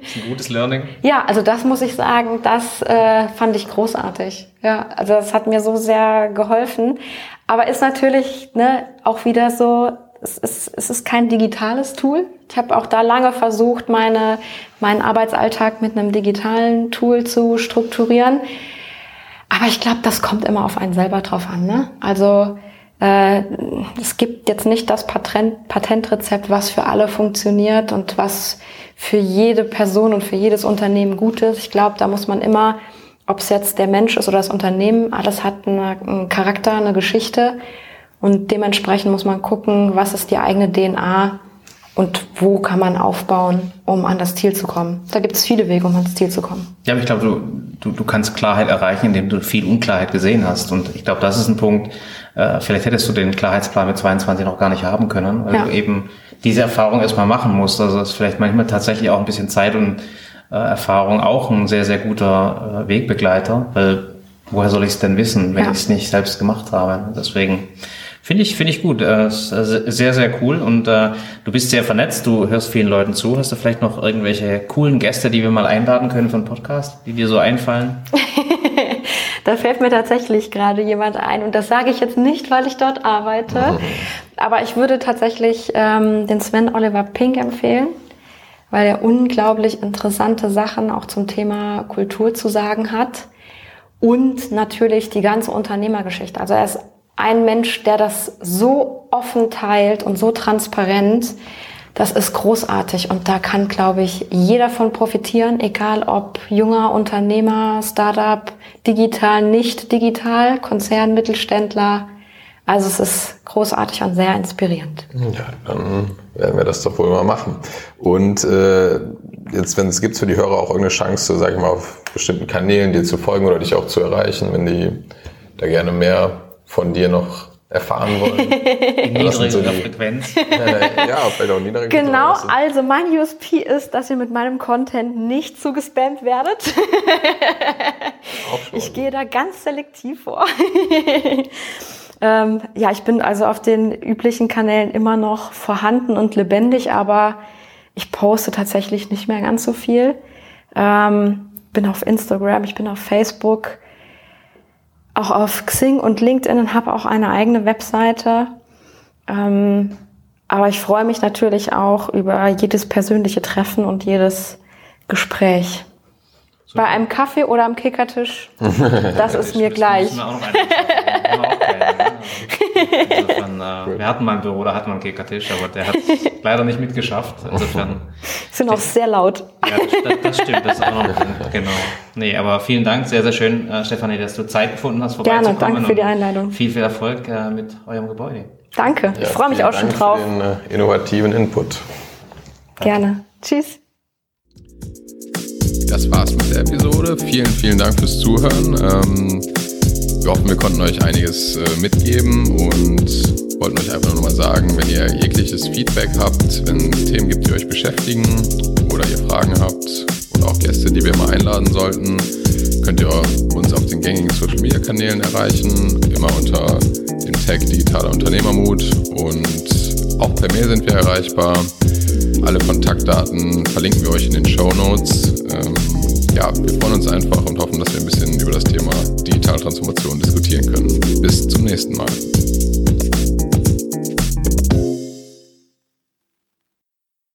Das ist ein gutes Learning. Ja, also das muss ich sagen, das äh, fand ich großartig. Ja, also das hat mir so sehr geholfen. Aber ist natürlich ne, auch wieder so, es ist, es ist kein digitales Tool. Ich habe auch da lange versucht, meine, meinen Arbeitsalltag mit einem digitalen Tool zu strukturieren. Aber ich glaube, das kommt immer auf einen selber drauf an. Ne? Also äh, es gibt jetzt nicht das Patent, Patentrezept, was für alle funktioniert und was für jede Person und für jedes Unternehmen gut ist. Ich glaube, da muss man immer, ob es jetzt der Mensch ist oder das Unternehmen, alles hat eine, einen Charakter, eine Geschichte. Und dementsprechend muss man gucken, was ist die eigene DNA und wo kann man aufbauen, um an das Ziel zu kommen. Da gibt es viele Wege, um ans Ziel zu kommen. Ja, aber ich glaube, du, du, du kannst Klarheit erreichen, indem du viel Unklarheit gesehen hast. Und ich glaube, das ist ein Punkt, äh, vielleicht hättest du den Klarheitsplan mit 22 noch gar nicht haben können, weil ja. du eben diese Erfahrung erstmal machen musst. Also ist vielleicht manchmal tatsächlich auch ein bisschen Zeit und äh, Erfahrung auch ein sehr, sehr guter äh, Wegbegleiter, weil woher soll ich es denn wissen, wenn ja. ich es nicht selbst gemacht habe? Deswegen Finde ich, finde ich gut. Äh, sehr, sehr cool. Und äh, du bist sehr vernetzt, du hörst vielen Leuten zu. Hast du vielleicht noch irgendwelche coolen Gäste, die wir mal einladen können von Podcast, die dir so einfallen? da fällt mir tatsächlich gerade jemand ein. Und das sage ich jetzt nicht, weil ich dort arbeite. Mhm. Aber ich würde tatsächlich ähm, den Sven Oliver Pink empfehlen weil er unglaublich interessante Sachen auch zum Thema Kultur zu sagen hat und natürlich die ganze Unternehmergeschichte. Also er ist ein Mensch, der das so offen teilt und so transparent, das ist großartig und da kann, glaube ich, jeder von profitieren, egal ob junger Unternehmer, Startup, digital, nicht digital, Konzern, Mittelständler. Also es ist großartig und sehr inspirierend. Ja, dann werden wir das doch wohl mal machen. Und äh, jetzt, wenn es gibt für die Hörer auch irgendeine Chance, sage ich mal, auf bestimmten Kanälen dir zu folgen oder dich auch zu erreichen, wenn die da gerne mehr von dir noch erfahren wollen? In niedriger so Frequenz. ja, vielleicht auch niedriger Genau, also mein USP ist, dass ihr mit meinem Content nicht zugespammt werdet. ich gehe da ganz selektiv vor. ähm, ja, ich bin also auf den üblichen Kanälen immer noch vorhanden und lebendig, aber ich poste tatsächlich nicht mehr ganz so viel. Ähm, bin auf Instagram, ich bin auf Facebook auch auf Xing und LinkedIn und habe auch eine eigene Webseite. Ähm, aber ich freue mich natürlich auch über jedes persönliche Treffen und jedes Gespräch. So. Bei einem Kaffee oder am Kickertisch, das ist mir gleich. Insofern, äh, wir hatten mal ein Büro, da hatten wir einen Kickertisch, aber der hat leider nicht mitgeschafft. Insofern. Sind auch sehr laut. Ja, das, das stimmt, das ist auch noch ein Genau. Nee, aber vielen Dank, sehr, sehr schön, äh, Stefanie, dass du Zeit gefunden hast, vorbeizukommen. Gerne, danke für die Einladung. Viel, viel Erfolg äh, mit eurem Gebäude. Danke, ja, ich freue mich auch schon drauf. Für den äh, innovativen Input. Gerne. Tschüss. Das war's mit der Episode. Vielen, vielen Dank fürs Zuhören. Ähm, wir hoffen, wir konnten euch einiges äh, mitgeben und wollten euch einfach nur mal sagen, wenn ihr jegliches Feedback habt, wenn es Themen gibt, die euch beschäftigen oder ihr Fragen habt oder auch Gäste, die wir mal einladen sollten, könnt ihr uns auf den gängigen Social Media Kanälen erreichen, immer unter dem Tag Digitaler Unternehmermut und auch per Mail sind wir erreichbar. Alle Kontaktdaten verlinken wir euch in den Show Notes. Ähm, ja, wir freuen uns einfach und hoffen, dass wir ein bisschen über das Thema Digitaltransformation diskutieren können. Bis zum nächsten Mal.